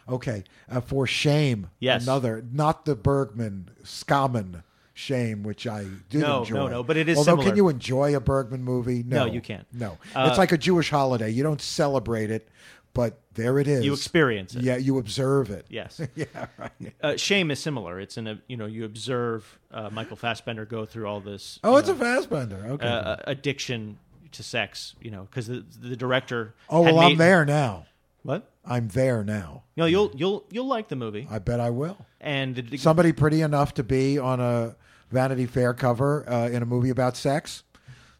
Okay. Uh, for Shame. Yes. Another, not the Bergman, Skammen Shame, which I did No, enjoy. no, no, no, but it is Although, similar. can you enjoy a Bergman movie? No, No, you can't. No. Uh, it's like a Jewish holiday. You don't celebrate it, but there it is. you experience it. Yeah, you observe it. Yes. (laughs) yeah, right. Uh, Shame is similar. It's in a you know you observe uh, Michael Fassbender go through all this. Oh, it's know, a Fassbender. Okay. uh, addiction to sex. You know, because the the director. oh, well, I'm there now. What? I'm there now. No, you'll you'll you'll like the movie. I bet I will. And the, Somebody pretty enough to be on a Vanity Fair cover uh, in a movie about sex.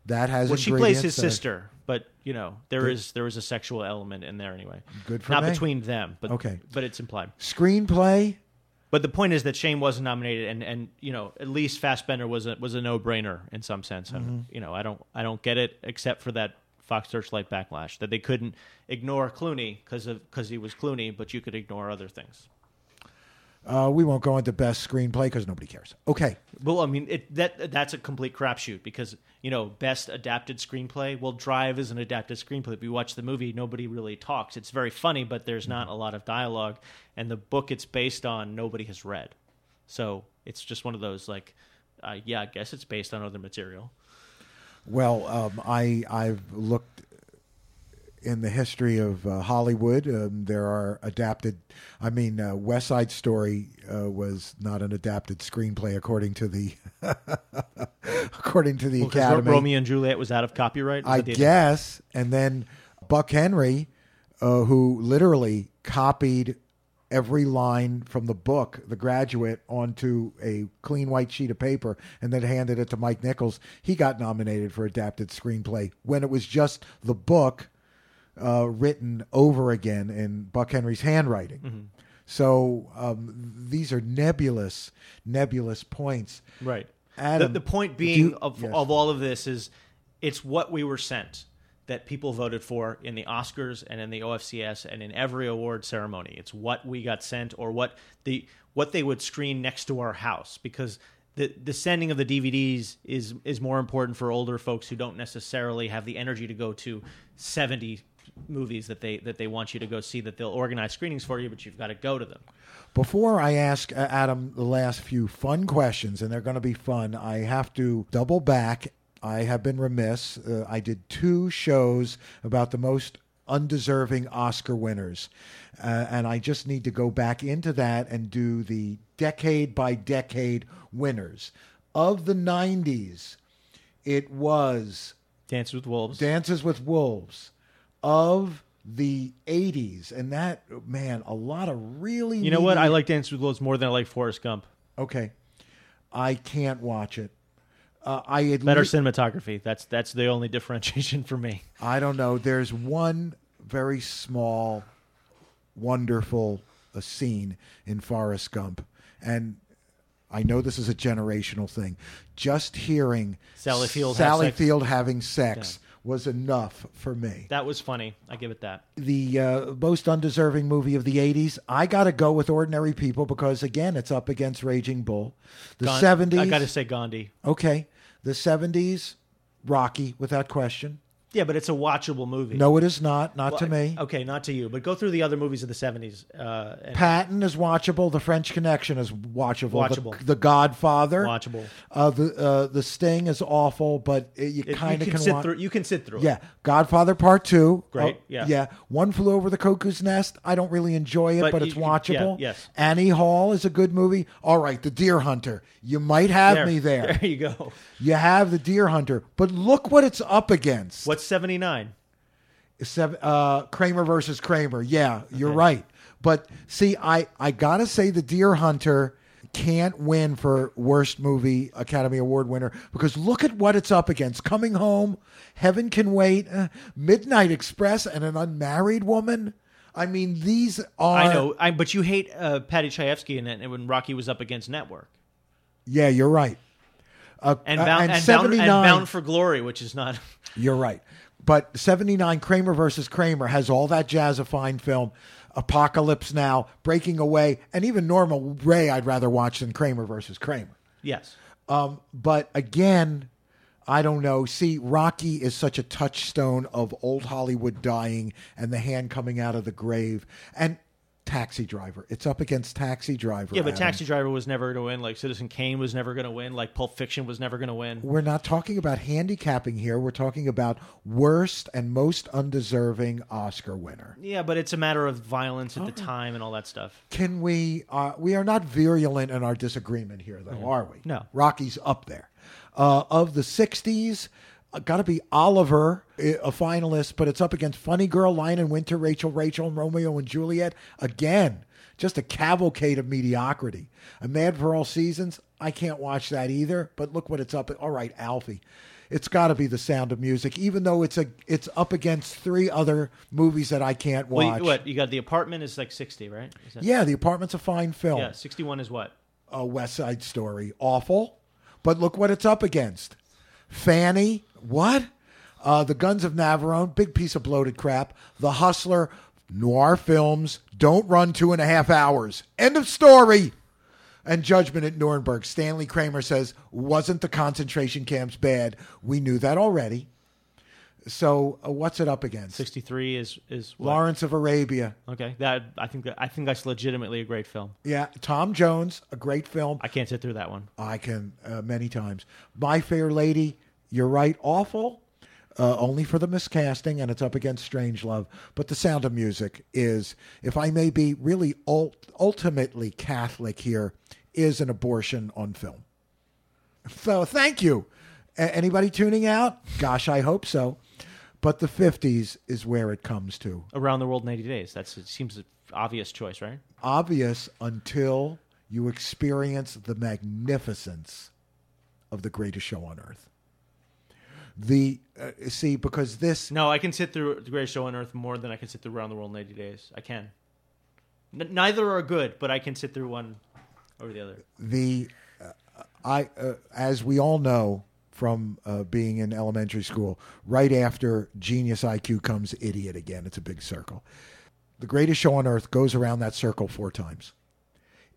That has well, she plays ingredients his that- sister, but you know there is there is a sexual element in there anyway. Good for Not me. between them, but Okay. but it's implied. Screenplay. But the point is that Shame wasn't nominated, and, and you know at least Fassbender was a was a no brainer in some sense. And Mm-hmm. you know I don't I don't get it except for that Fox Searchlight backlash that they couldn't ignore Clooney because of because he was Clooney, but you could ignore other things. Uh, we won't go into best screenplay because nobody cares. Okay. Well, I mean it, that that's a complete crapshoot because you know best adapted screenplay. Well, Drive is an adapted screenplay. If you watch the movie, nobody really talks. It's very funny, but there's not a lot of dialogue, and the book it's based on nobody has read. So it's just one of those like, uh, yeah, I guess it's based on other material. Well, um, I I've looked in the history of uh, Hollywood. Um, there are adapted. I mean, uh, West Side Story uh, was not an adapted screenplay according to the (laughs) according to the Well, Academy. Romeo and Juliet was out of copyright. I guess. And then Buck Henry, uh, who literally copied every line from the book, The Graduate, onto a clean white sheet of paper and then handed it to Mike Nichols, he got nominated for adapted screenplay when it was just the book uh, written over again in Buck Henry's handwriting. Mm-hmm. So um, these are nebulous, nebulous points. Right. Adam, the, the point being you- of, yes. of all of this is it's what we were sent. That people voted for in the Oscars and in the OFCS and in every award ceremony. It's what we got sent or what the what they would screen next to our house because the the sending of the DVDs is is more important for older folks who don't necessarily have the energy to go to 70 movies that they that they want you to go see that they'll organize screenings for you but you've got to go to them. Before I ask uh, Adam the last few fun questions, and they're going to be fun, I have to double back. I have been remiss. Uh, I did two shows about the most undeserving Oscar winners. Uh, and I just need to go back into that and do the decade by decade winners. Of the 90s, it was Dances with Wolves. Dances with Wolves. Of the 80s, and that, man, a lot of really. you know what? I like Dances with Wolves more than I like Forrest Gump. Okay. I can't watch it. Uh, I Better least, cinematography. That's that's the only (laughs) differentiation for me. I don't know. There's one very small, wonderful uh, scene in Forrest Gump, and I know this is a generational thing. Just hearing Sally Field have Sally sex. Field having sex was enough for me. That was funny. I give it that. the uh, most undeserving movie of the 80s. I got to go with Ordinary People because, again, it's up against Raging Bull. The Gan- 70s. I got to say Gandhi. Okay. The 70s, Rocky, without question. Yeah, but it's a watchable movie. No, it is not. Not Well, to me. Okay, not to you. But go through the other movies of the seventies. Uh, and Patton is watchable. The French Connection is watchable. Watchable. The, the Godfather. watchable. Uh, the uh, the Sting is awful, but it, you kind of can, can sit through. You can sit through. it. Yeah, Godfather Part Two. Great, Oh, yeah. yeah. One flew over the cuckoo's nest. I don't really enjoy it, But but, you- it's you- yeah, watchable. yes. Annie Hall is a good movie. All right, The Deer Hunter. You might have There, me there. (laughs) There you go. You have The Deer Hunter, but look what it's up against. What's seventy nine? Seven, uh, Kramer versus Kramer. Yeah, you're right. But see, I, I gotta say the Deer Hunter can't win for worst movie Academy Award winner because look at what it's up against. Coming home, Heaven Can Wait, uh, Midnight Express, and an unmarried woman. I mean, these are. I know. I, but you hate uh, Paddy Chayefsky in it and when Rocky was up against Network Yeah, you're right. Uh, and uh, bound and, bound, and bound for glory, which is not. (laughs) You're right. But 79 Kramer versus Kramer has all that jazz of fine film. Apocalypse Now, Breaking Away, and even Norma Rae I'd rather watch than Kramer versus Kramer. Yes. Um, but again, I don't know. See, Rocky is such a touchstone of old Hollywood dying and the hand coming out of the grave. And Taxi Driver. It's up against Taxi Driver. Yeah, but Adam. Taxi Driver was never going to win. Like Citizen Kane was never going to win. Like Pulp Fiction was never going to win. We're not talking about handicapping here. We're talking about worst and most undeserving Oscar winner. Yeah, but it's a matter of violence at the time and all that stuff. Can we? Uh, we are not virulent in our disagreement here, though, are we? No. Rocky's up there. Uh, of the '60s, uh, got to be Oliver, eh, a finalist, but it's up against Funny Girl, Lion and Winter, Rachel, Rachel, and Romeo and Juliet. Again, just a cavalcade of mediocrity. A Man for All Seasons. I can't watch that either. But look what it's up. All right, Alfie. It's got to be The Sound of Music, even though it's a it's up against three other movies that I can't Well, watch. you, what you got? The apartment is like sixty, right? That, Yeah, The Apartment's a fine film. yeah. Sixty-one is what? a West Side Story. Awful. But look what it's up against. Fanny, what? Uh, the Guns of Navarone, big piece of bloated crap. The Hustler, noir films, don't run two and a half hours. End of story. And Judgment at Nuremberg. Stanley Kramer says, wasn't the concentration camps bad? We knew that already. So uh, what's it up against? Sixty-three is is what? Lawrence of Arabia. Okay, that I think that I think that's legitimately a great film. Yeah, Tom Jones, a great film. I can't sit through that one. I can uh, many times. My Fair Lady, you're right, awful. Uh, only for the miscasting, and it's up against Strangelove. But The Sound of Music is, if I may be really ult- ultimately Catholic here, is an abortion on film. So thank you. A- anybody tuning out? Gosh, I hope so. But the 50s is where it comes to. Around the World in eighty days. That seems an obvious choice, right? Obvious until you experience the magnificence of the greatest show on earth. The uh, see because this No, I can sit through the greatest show on earth more than I can sit through Around the World in eighty days. I can. N- neither are good, but I can sit through one over the other. the uh, I uh, as we all know from uh, being in elementary school. Right after Genius IQ comes Idiot again. It's a big circle. The Greatest Show on Earth goes around that circle four times.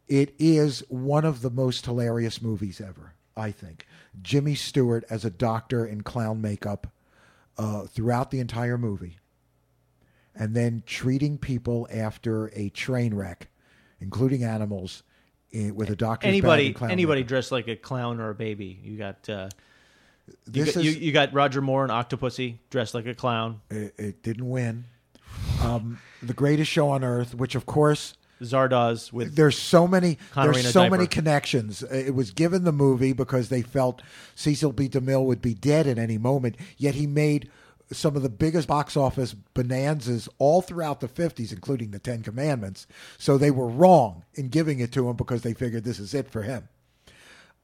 It is one of the most hilarious movies ever, I think. Jimmy Stewart as a doctor in clown makeup uh, throughout the entire movie, and then treating people after a train wreck, including animals, in, with a doctor. Anybody clown anybody makeup. dressed like a clown or a baby. You got uh, you, This got, you, is- you got Roger Moore and Octopussy dressed like a clown. It, it didn't win. Um, the Greatest Show on Earth, which of course Zardoz with there's so many in there's so diaper. many connections. Uh, It was given the movie because they felt Cecil B. DeMille would be dead at any moment. Yet he made some of the biggest box office bonanzas all throughout the 50s, including the Ten Commandments. So they were wrong in giving it to him because they figured this is it for him.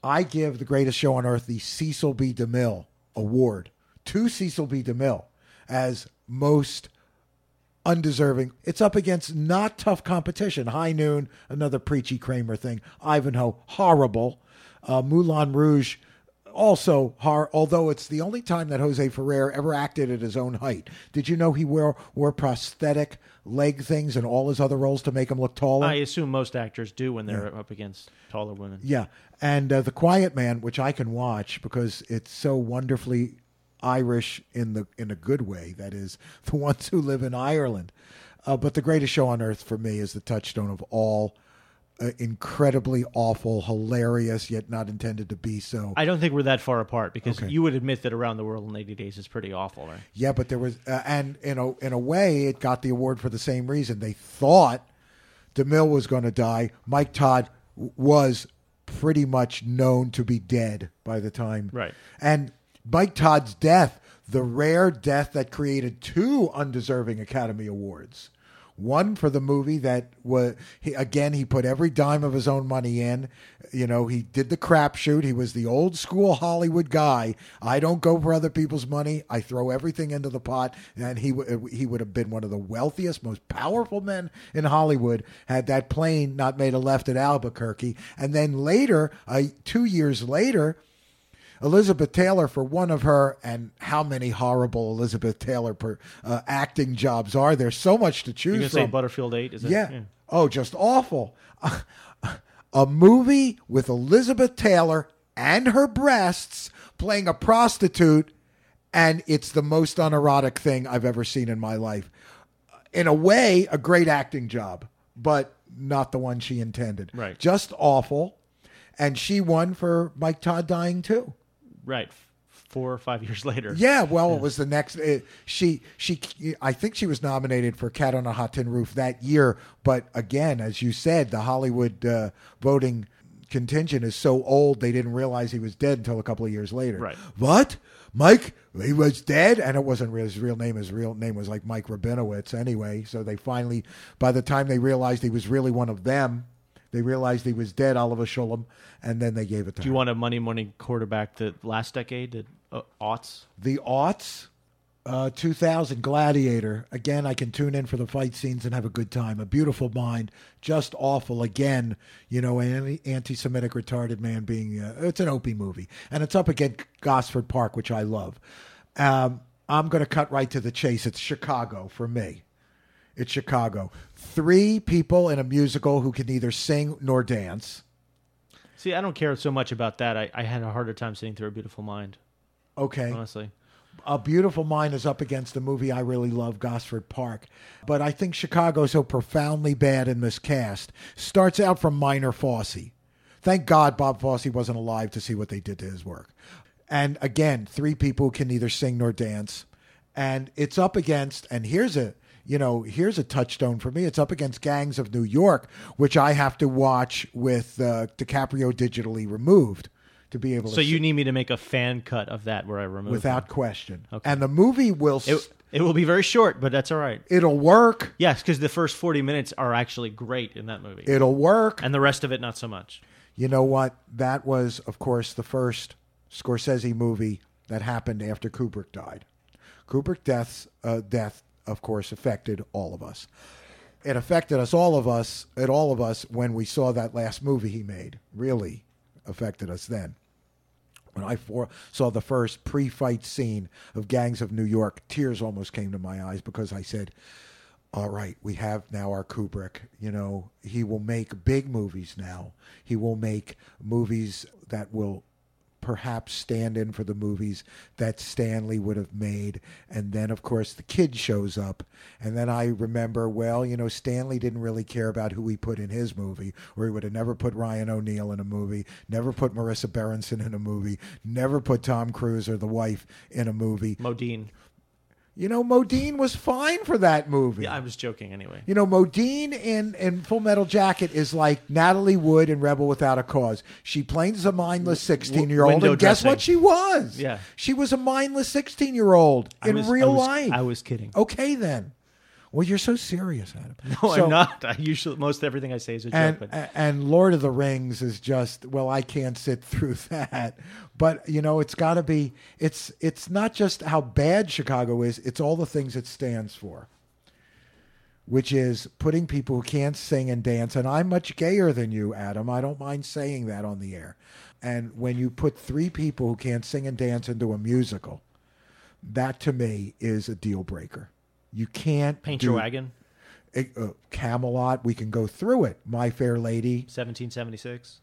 I give the greatest show on earth the Cecil B. DeMille Award to Cecil B. DeMille as most undeserving. It's up against not tough competition. High Noon, another preachy Kramer thing. Ivanhoe, horrible. Uh, Moulin Rouge, also hor- although it's the only time that Jose Ferrer ever acted at his own height. Did you know he wore wore prosthetic leg things in all his other roles to make him look taller? I assume most actors do when they're up against taller women. Yeah, and uh, the Quiet Man, which I can watch because it's so wonderfully Irish in the in a good way. That is (laughs) the ones who live in Ireland. Uh, but the greatest show on earth for me is the touchstone of all. Uh, incredibly awful, hilarious, yet not intended to be so. I don't think we're that far apart because Okay. you would admit that Around the World in 80 Days is pretty awful, right? Yeah, but there was, uh, and in a in a way, it got the award for the same reason. They thought DeMille was going to die. Mike Todd w- was pretty much known to be dead by the time. Right. And Mike Todd's death, the rare death that created two undeserving Academy Awards. One for the movie that was he, again he put every dime of his own money in. You know he did the crapshoot. He was the old school Hollywood guy. I don't go for other people's money. I throw everything into the pot. And he he would have been one of the wealthiest, most powerful men in Hollywood had that plane not made a left at Albuquerque. And then later, uh, two years later, Elizabeth Taylor for one of her, and how many horrible Elizabeth Taylor per, uh, acting jobs are there? So much to You choose say from. Butterfield 8? Is that, yeah. Oh, just awful. a movie with Elizabeth Taylor and her breasts playing a prostitute, and it's the most unerotic thing I've ever seen in my life. In a way, a great acting job, but not the one she intended. Right. Just awful. And she won for Mike Todd dying too. Right. Four or five (laughs) years later. Yeah, well, it was the next. Uh, she, she, I think she was nominated for Cat on a Hot Tin Roof that year. But again, as you said, the Hollywood uh, voting contingent is so old they didn't realize he was dead until a couple of years later. Right. What? Mike? He was dead, and it wasn't real- his real name. His real name was like Mike Rabinowitz, anyway. So they finally, by the time they realized he was really one of them, they realized he was dead, Oliver Shulam, and then they gave it to Do you her. want a money money quarterback the last decade, the uh, aughts? The aughts, uh, 2000 Gladiator. Again, I can tune in for the fight scenes and have a good time. A beautiful mind, just awful. Again, you know, an anti-Semitic retarded man being. Uh, it's an Opie movie, and it's up against Gosford Park, which I love. Um, I'm going to cut right to the chase. It's Chicago for me. It's Chicago. Three people in a musical who can neither sing nor dance. See, I don't care so much about that. I, I had a harder time sitting through A Beautiful Mind, Okay. honestly. A Beautiful Mind is up against the movie I really love, Gosford Park. But I think Chicago's so profoundly bad in this cast. Starts out from Minor Fosse. Thank God Bob Fosse wasn't alive to see what they did to his work. And again, three people who can neither sing nor dance. And it's up against, and here's a you know, here's a touchstone for me. It's up against Gangs of New York, which I have to watch with uh, DiCaprio digitally removed to be able to So you see- need me to make a fan cut of that where I remove without them. question. Okay. And the movie will It, it will be very short, but that's all right. It'll work. Yes, because the first 40 minutes are actually great in that movie. It'll work. and the rest of it, not so much. You know what? That was, of course, the first Scorsese movie that happened after Kubrick died. Kubrick death's uh, death, of course, affected all of us. It affected us, all of us, at all of us when we saw that last movie he made. Really affected us then. When I for, saw the first pre-fight scene of Gangs of New York, tears almost came to my eyes because I said, "All right, we have now our Kubrick. You know, he will make big movies now. He will make movies that will perhaps stand in for the movies that Stanley would have made. And then, of course, the kid shows up. And then I remember, well, you know, Stanley didn't really care about who he put in his movie, or he would have never put Ryan O'Neal in a movie, never put Marisa Berenson in a movie, never put Tom Cruise or the wife in a movie. Modine. You know, Modine was fine for that movie. Yeah, I was joking anyway. You know, Modine in, in Full Metal Jacket is like Natalie Wood in Rebel Without a Cause. She plays a mindless 16 year old, and guess dressing. what she was? Yeah. She was a mindless 16 year old in was- real I was- life. I was kidding. Okay, then. Well, you're so serious, Adam. (laughs) No, So- I'm not. I usually most everything I say is a joke. And, but and Lord of the Rings is just well, I can't sit (laughs) through that. But you know, it's got to be. It's it's not just how bad Chicago is; it's all the things it stands for, which is putting people who can't sing and dance. And I'm much gayer than you, Adam. I don't mind saying that on the air. And when you put three people who can't sing and dance into a musical, that to me is a deal breaker. You can't paint do- your wagon. uh, Camelot. We can go through it. My Fair Lady. 1776.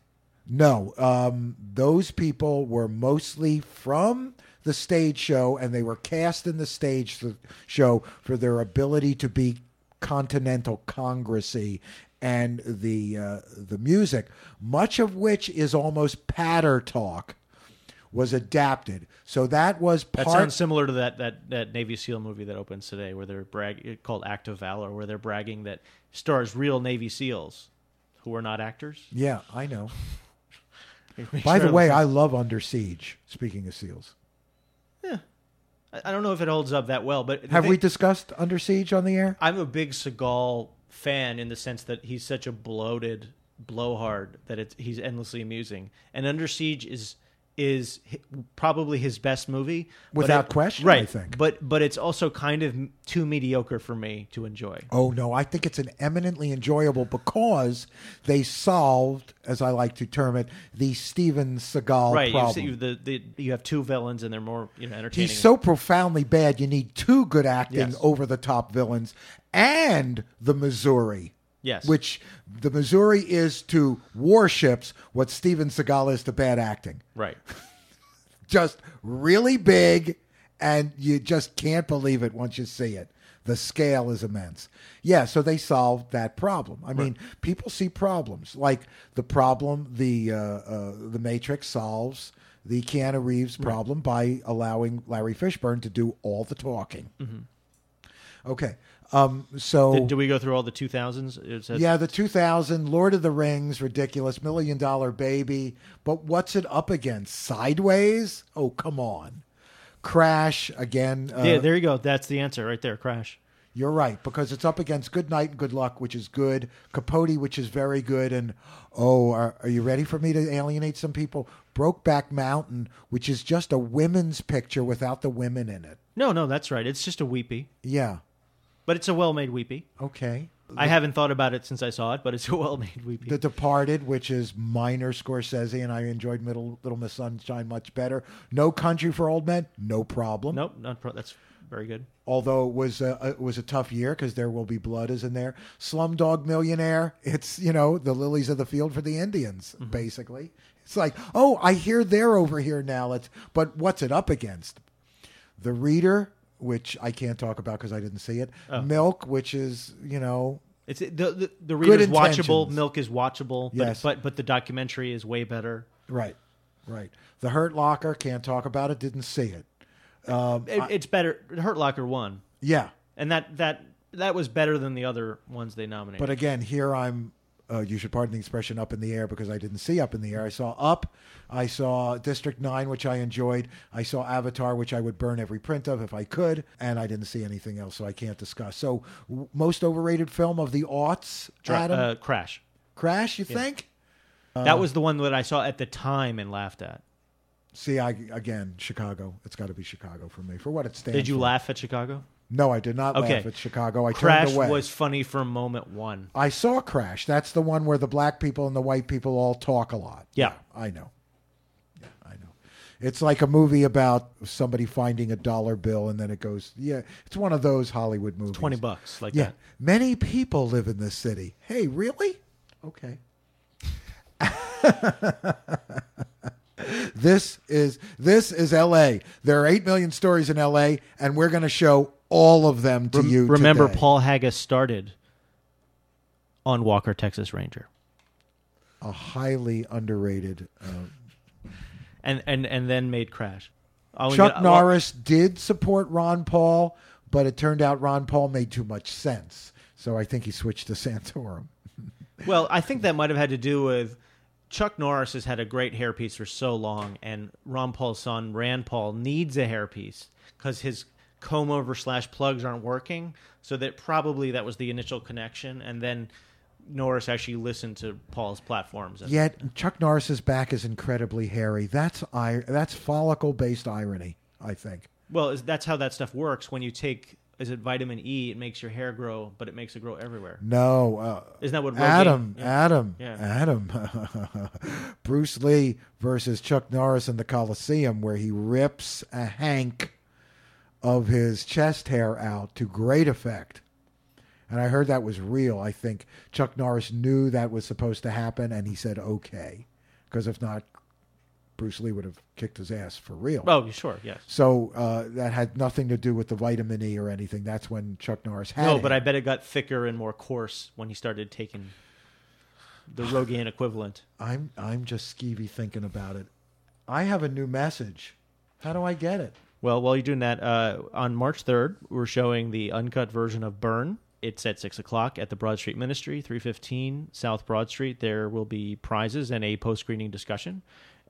No, um, those people were mostly from the stage show, and they were cast in the stage show for their ability to be continental congressy and the uh, the music, much of which is almost patter talk, was adapted. So that was part. That sounds similar to that, that, that Navy SEAL movie that opens today, where they're brag called Act of Valor, where they're bragging that stars real Navy SEAls who are not actors. yeah, I know. (laughs) By sure the way, I love Under Siege. Speaking of seals, I I don't know if it holds up that well, but have we discussed Under Siege on the air? I'm a big Seagal fan in the sense that he's such a bloated blowhard that it's he's endlessly amusing. And Under Siege is is probably his best movie Without it- question, I right? think. But but it's also kind of too mediocre for me to enjoy. Oh no, I think it's an eminently enjoyable because they solved, as I like to term it, the Steven Seagal right? You, problem. see, the, the you have two villains and they're more you know entertaining. He's so profoundly bad. You need two good acting Yes. over the top villains and the Missouri. Yes. Which the Missouri is to warships what Steven Seagal is to bad acting. right. (laughs) Just really big, and you just can't believe it once you see it. The scale is immense. Yeah, so they solved that problem. I mean, people see problems like the problem the uh, uh, the Matrix solves the Keanu Reeves problem by allowing Larry Fishburne to do all the talking. Okay, um, so Did, did we go through all the 2000s? It says- yeah, the 2000 Lord of the Rings, ridiculous, Million Dollar Baby. But what's it up against? Sideways? Oh, come on. Crash again. Uh, yeah. There you go. That's the answer right there. Crash. you're right because it's up against Good Night and Good Luck, which is good. Capote, which is very good, and oh, are, are you ready for me to alienate some people? Brokeback Mountain, which is just a women's picture without the women in it. No, no, that's right. It's just a weepy, Yeah. But it's a well-made weepy. Okay. I haven't thought about it since I saw it, but it's a (laughs) well-made weepy. The Departed, which is minor Scorsese, and I enjoyed Middle Little Miss Sunshine much better. No Country for Old Men, no problem. nope, not pro- that's very good. Although it was a, it was a tough year because There Will Be Blood is in there. Slumdog Millionaire, it's you know the lilies of the field for the Indians, mm-hmm. basically. It's like, oh, I hear they're over here now. Let's, but what's it up against? The Reader, which I can't talk about because I didn't see it. Milk, which is you know It's the the, the reader's watchable. Milk is watchable. But, Yes. but but the documentary is way better. Right, right. The Hurt Locker can't talk about it. Didn't see it. Um, It, it's better. Hurt Locker won, Yeah, and that that that was better than the other ones they nominated. but again, here I'm. Uh, you should pardon the expression "up in the air" because I didn't see "up in the air." I saw "Up," I saw District Nine, which I enjoyed. I saw Avatar, which I would burn every print of if I could, and I didn't see anything else, so I can't discuss. So, w- most overrated film of the aughts, Dra- Adam? uh, Crash. Crash. You think? that was the one that I saw at the time and laughed at. See, I again, Chicago. It's got to be Chicago for me for what it stands. Did you for. laugh at Chicago? No, I did not Okay. laugh at Chicago. I Crash turned away. was funny for a moment one. I saw Crash. That's the one where the black people and the white people all talk a lot. Yeah. I know. Yeah, I know. It's like a movie about somebody finding a dollar bill and then it goes. Yeah, it's one of those Hollywood movies. Twenty bucks, like Yeah, that. many people live in this city. Hey, really? Okay. (laughs) this is this is L.A. There are eight million stories in L.A. and we're going to show all of them to Rem- you. remember, today. Paul Haggis started on Walker, Texas Ranger, a highly underrated. Uh, and and and then made Crash. I'll Chuck get- well, Norris did support Ron Paul, but it turned out Ron Paul made too much sense, so I think he switched to (laughs) Santorum. Well, I think that might have had to do with Chuck Norris has had a great hairpiece for so long, and Ron Paul's son Rand Paul needs a hairpiece because his comb over slash plugs aren't working. So that probably that was the initial connection, and then Norris actually listened to Paul's platforms. And, Yet Chuck Norris's back is incredibly hairy. That's I that's follicle based irony. I think. Well, that's how that stuff works. When you take is it vitamin E, it makes your hair grow, but it makes it grow everywhere. No, uh, Isn't that what Rogaine- Adam, yeah. Adam, Yeah. Adam, (laughs) Bruce Lee versus Chuck Norris in the Coliseum, where he rips a hank of his chest hair out to great effect. And I heard that was real. I think Chuck Norris knew that was supposed to happen, and he said okay, because if not, Bruce Lee would have kicked his ass for real. Oh, sure, yes. So uh, that had nothing to do with the vitamin E or anything. That's when Chuck Norris had No, it. but I bet it got thicker and more coarse when he started taking the Rogaine (sighs) equivalent. I'm I'm just skeevy thinking about it. I have a new message. How do I get it? Well, while you're doing that, uh, on March 3rd, we're showing the uncut version of Burn. It's at 6 o'clock at the Broad Street Ministry, 315 South Broad Street. There will be prizes and a post screening discussion.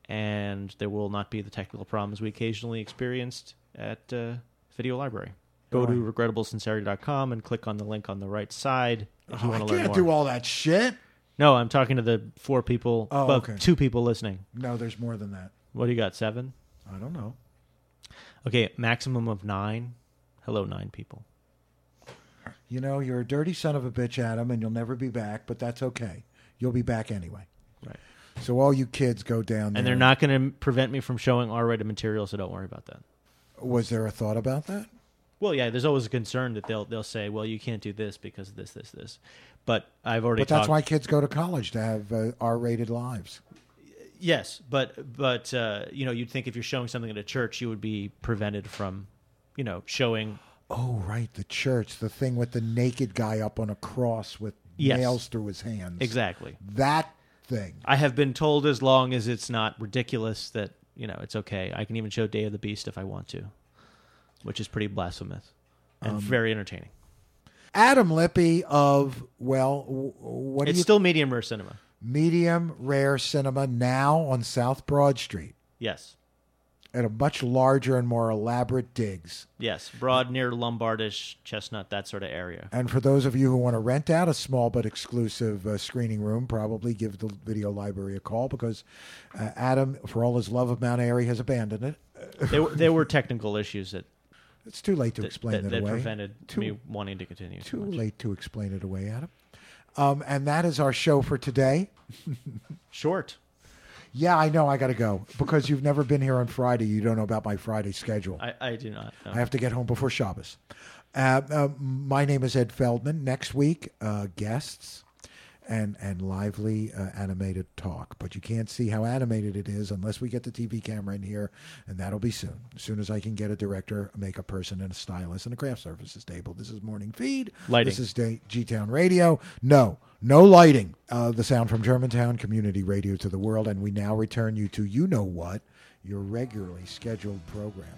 And there will not be the technical problems we occasionally experienced at uh, Video Library. Go to regrettablesincerity.com and click on the link on the right side if you Oh, I want to learn can't more. do all that shit. no, I'm talking to the four people, Oh, well, okay. two people listening. No, there's more than that. What do you got? Seven? I don't know. Okay, maximum of nine. Hello, nine people. You know, you're a dirty son of a bitch, Adam, and you'll never be back. But that's okay. You'll be back anyway. Right. So all you kids go down there. And they're not going to prevent me from showing R-rated material, so don't worry about that. Was there a thought about that? Well, yeah, there's always a concern that they'll they'll say, well, you can't do this because of this, this, this. But I've already But that's talked. why kids go to college to have uh, R-rated lives. Yes, but but uh, you know, you'd think if you're showing something at a church, you would be prevented from, you know, showing. Oh, right, the church, the thing with the naked guy up on a cross with Yes. nails through his hands. Exactly. That thing. I have been told as long as it's not ridiculous that you know it's okay. I can even show Day of the Beast if I want to, which is pretty blasphemous Um, and very entertaining. Adam Lippe of well, w- what do It's you still medium rare cinema. Medium rare cinema now on South Broad Street Yes. at a much larger and more elaborate digs. Yes, broad near Lombardish, Chestnut, that sort of area. And for those of you who want to rent out a small but exclusive uh, screening room, probably give the video library a call because uh, Adam, for all his love of Mount Airy, has abandoned it. (laughs) There, were- there were technical issues that It's too late to that, explain that, it that away. prevented Too- me wanting to continue. Too much. late to explain it away, Adam. Um, and that is our show for today. Short. Yeah, I know I got to go because you've never been here on Friday. You don't know about my Friday schedule. I, I do not. know. I have to get home before Shabbos. Uh, uh, my name is Ed Feldman. Next week, uh, guests and and lively uh, animated talk. But you can't see how animated it is unless we get the TV camera in here, and that'll be soon. As soon as I can get a director, a makeup person, and a stylist, and a craft services table. This is Morning Feed. Lighting. This is G Town Radio. No, no lighting. Uh, the sound from Germantown Community Radio to the world, and we now return you to you know what your regularly scheduled programming.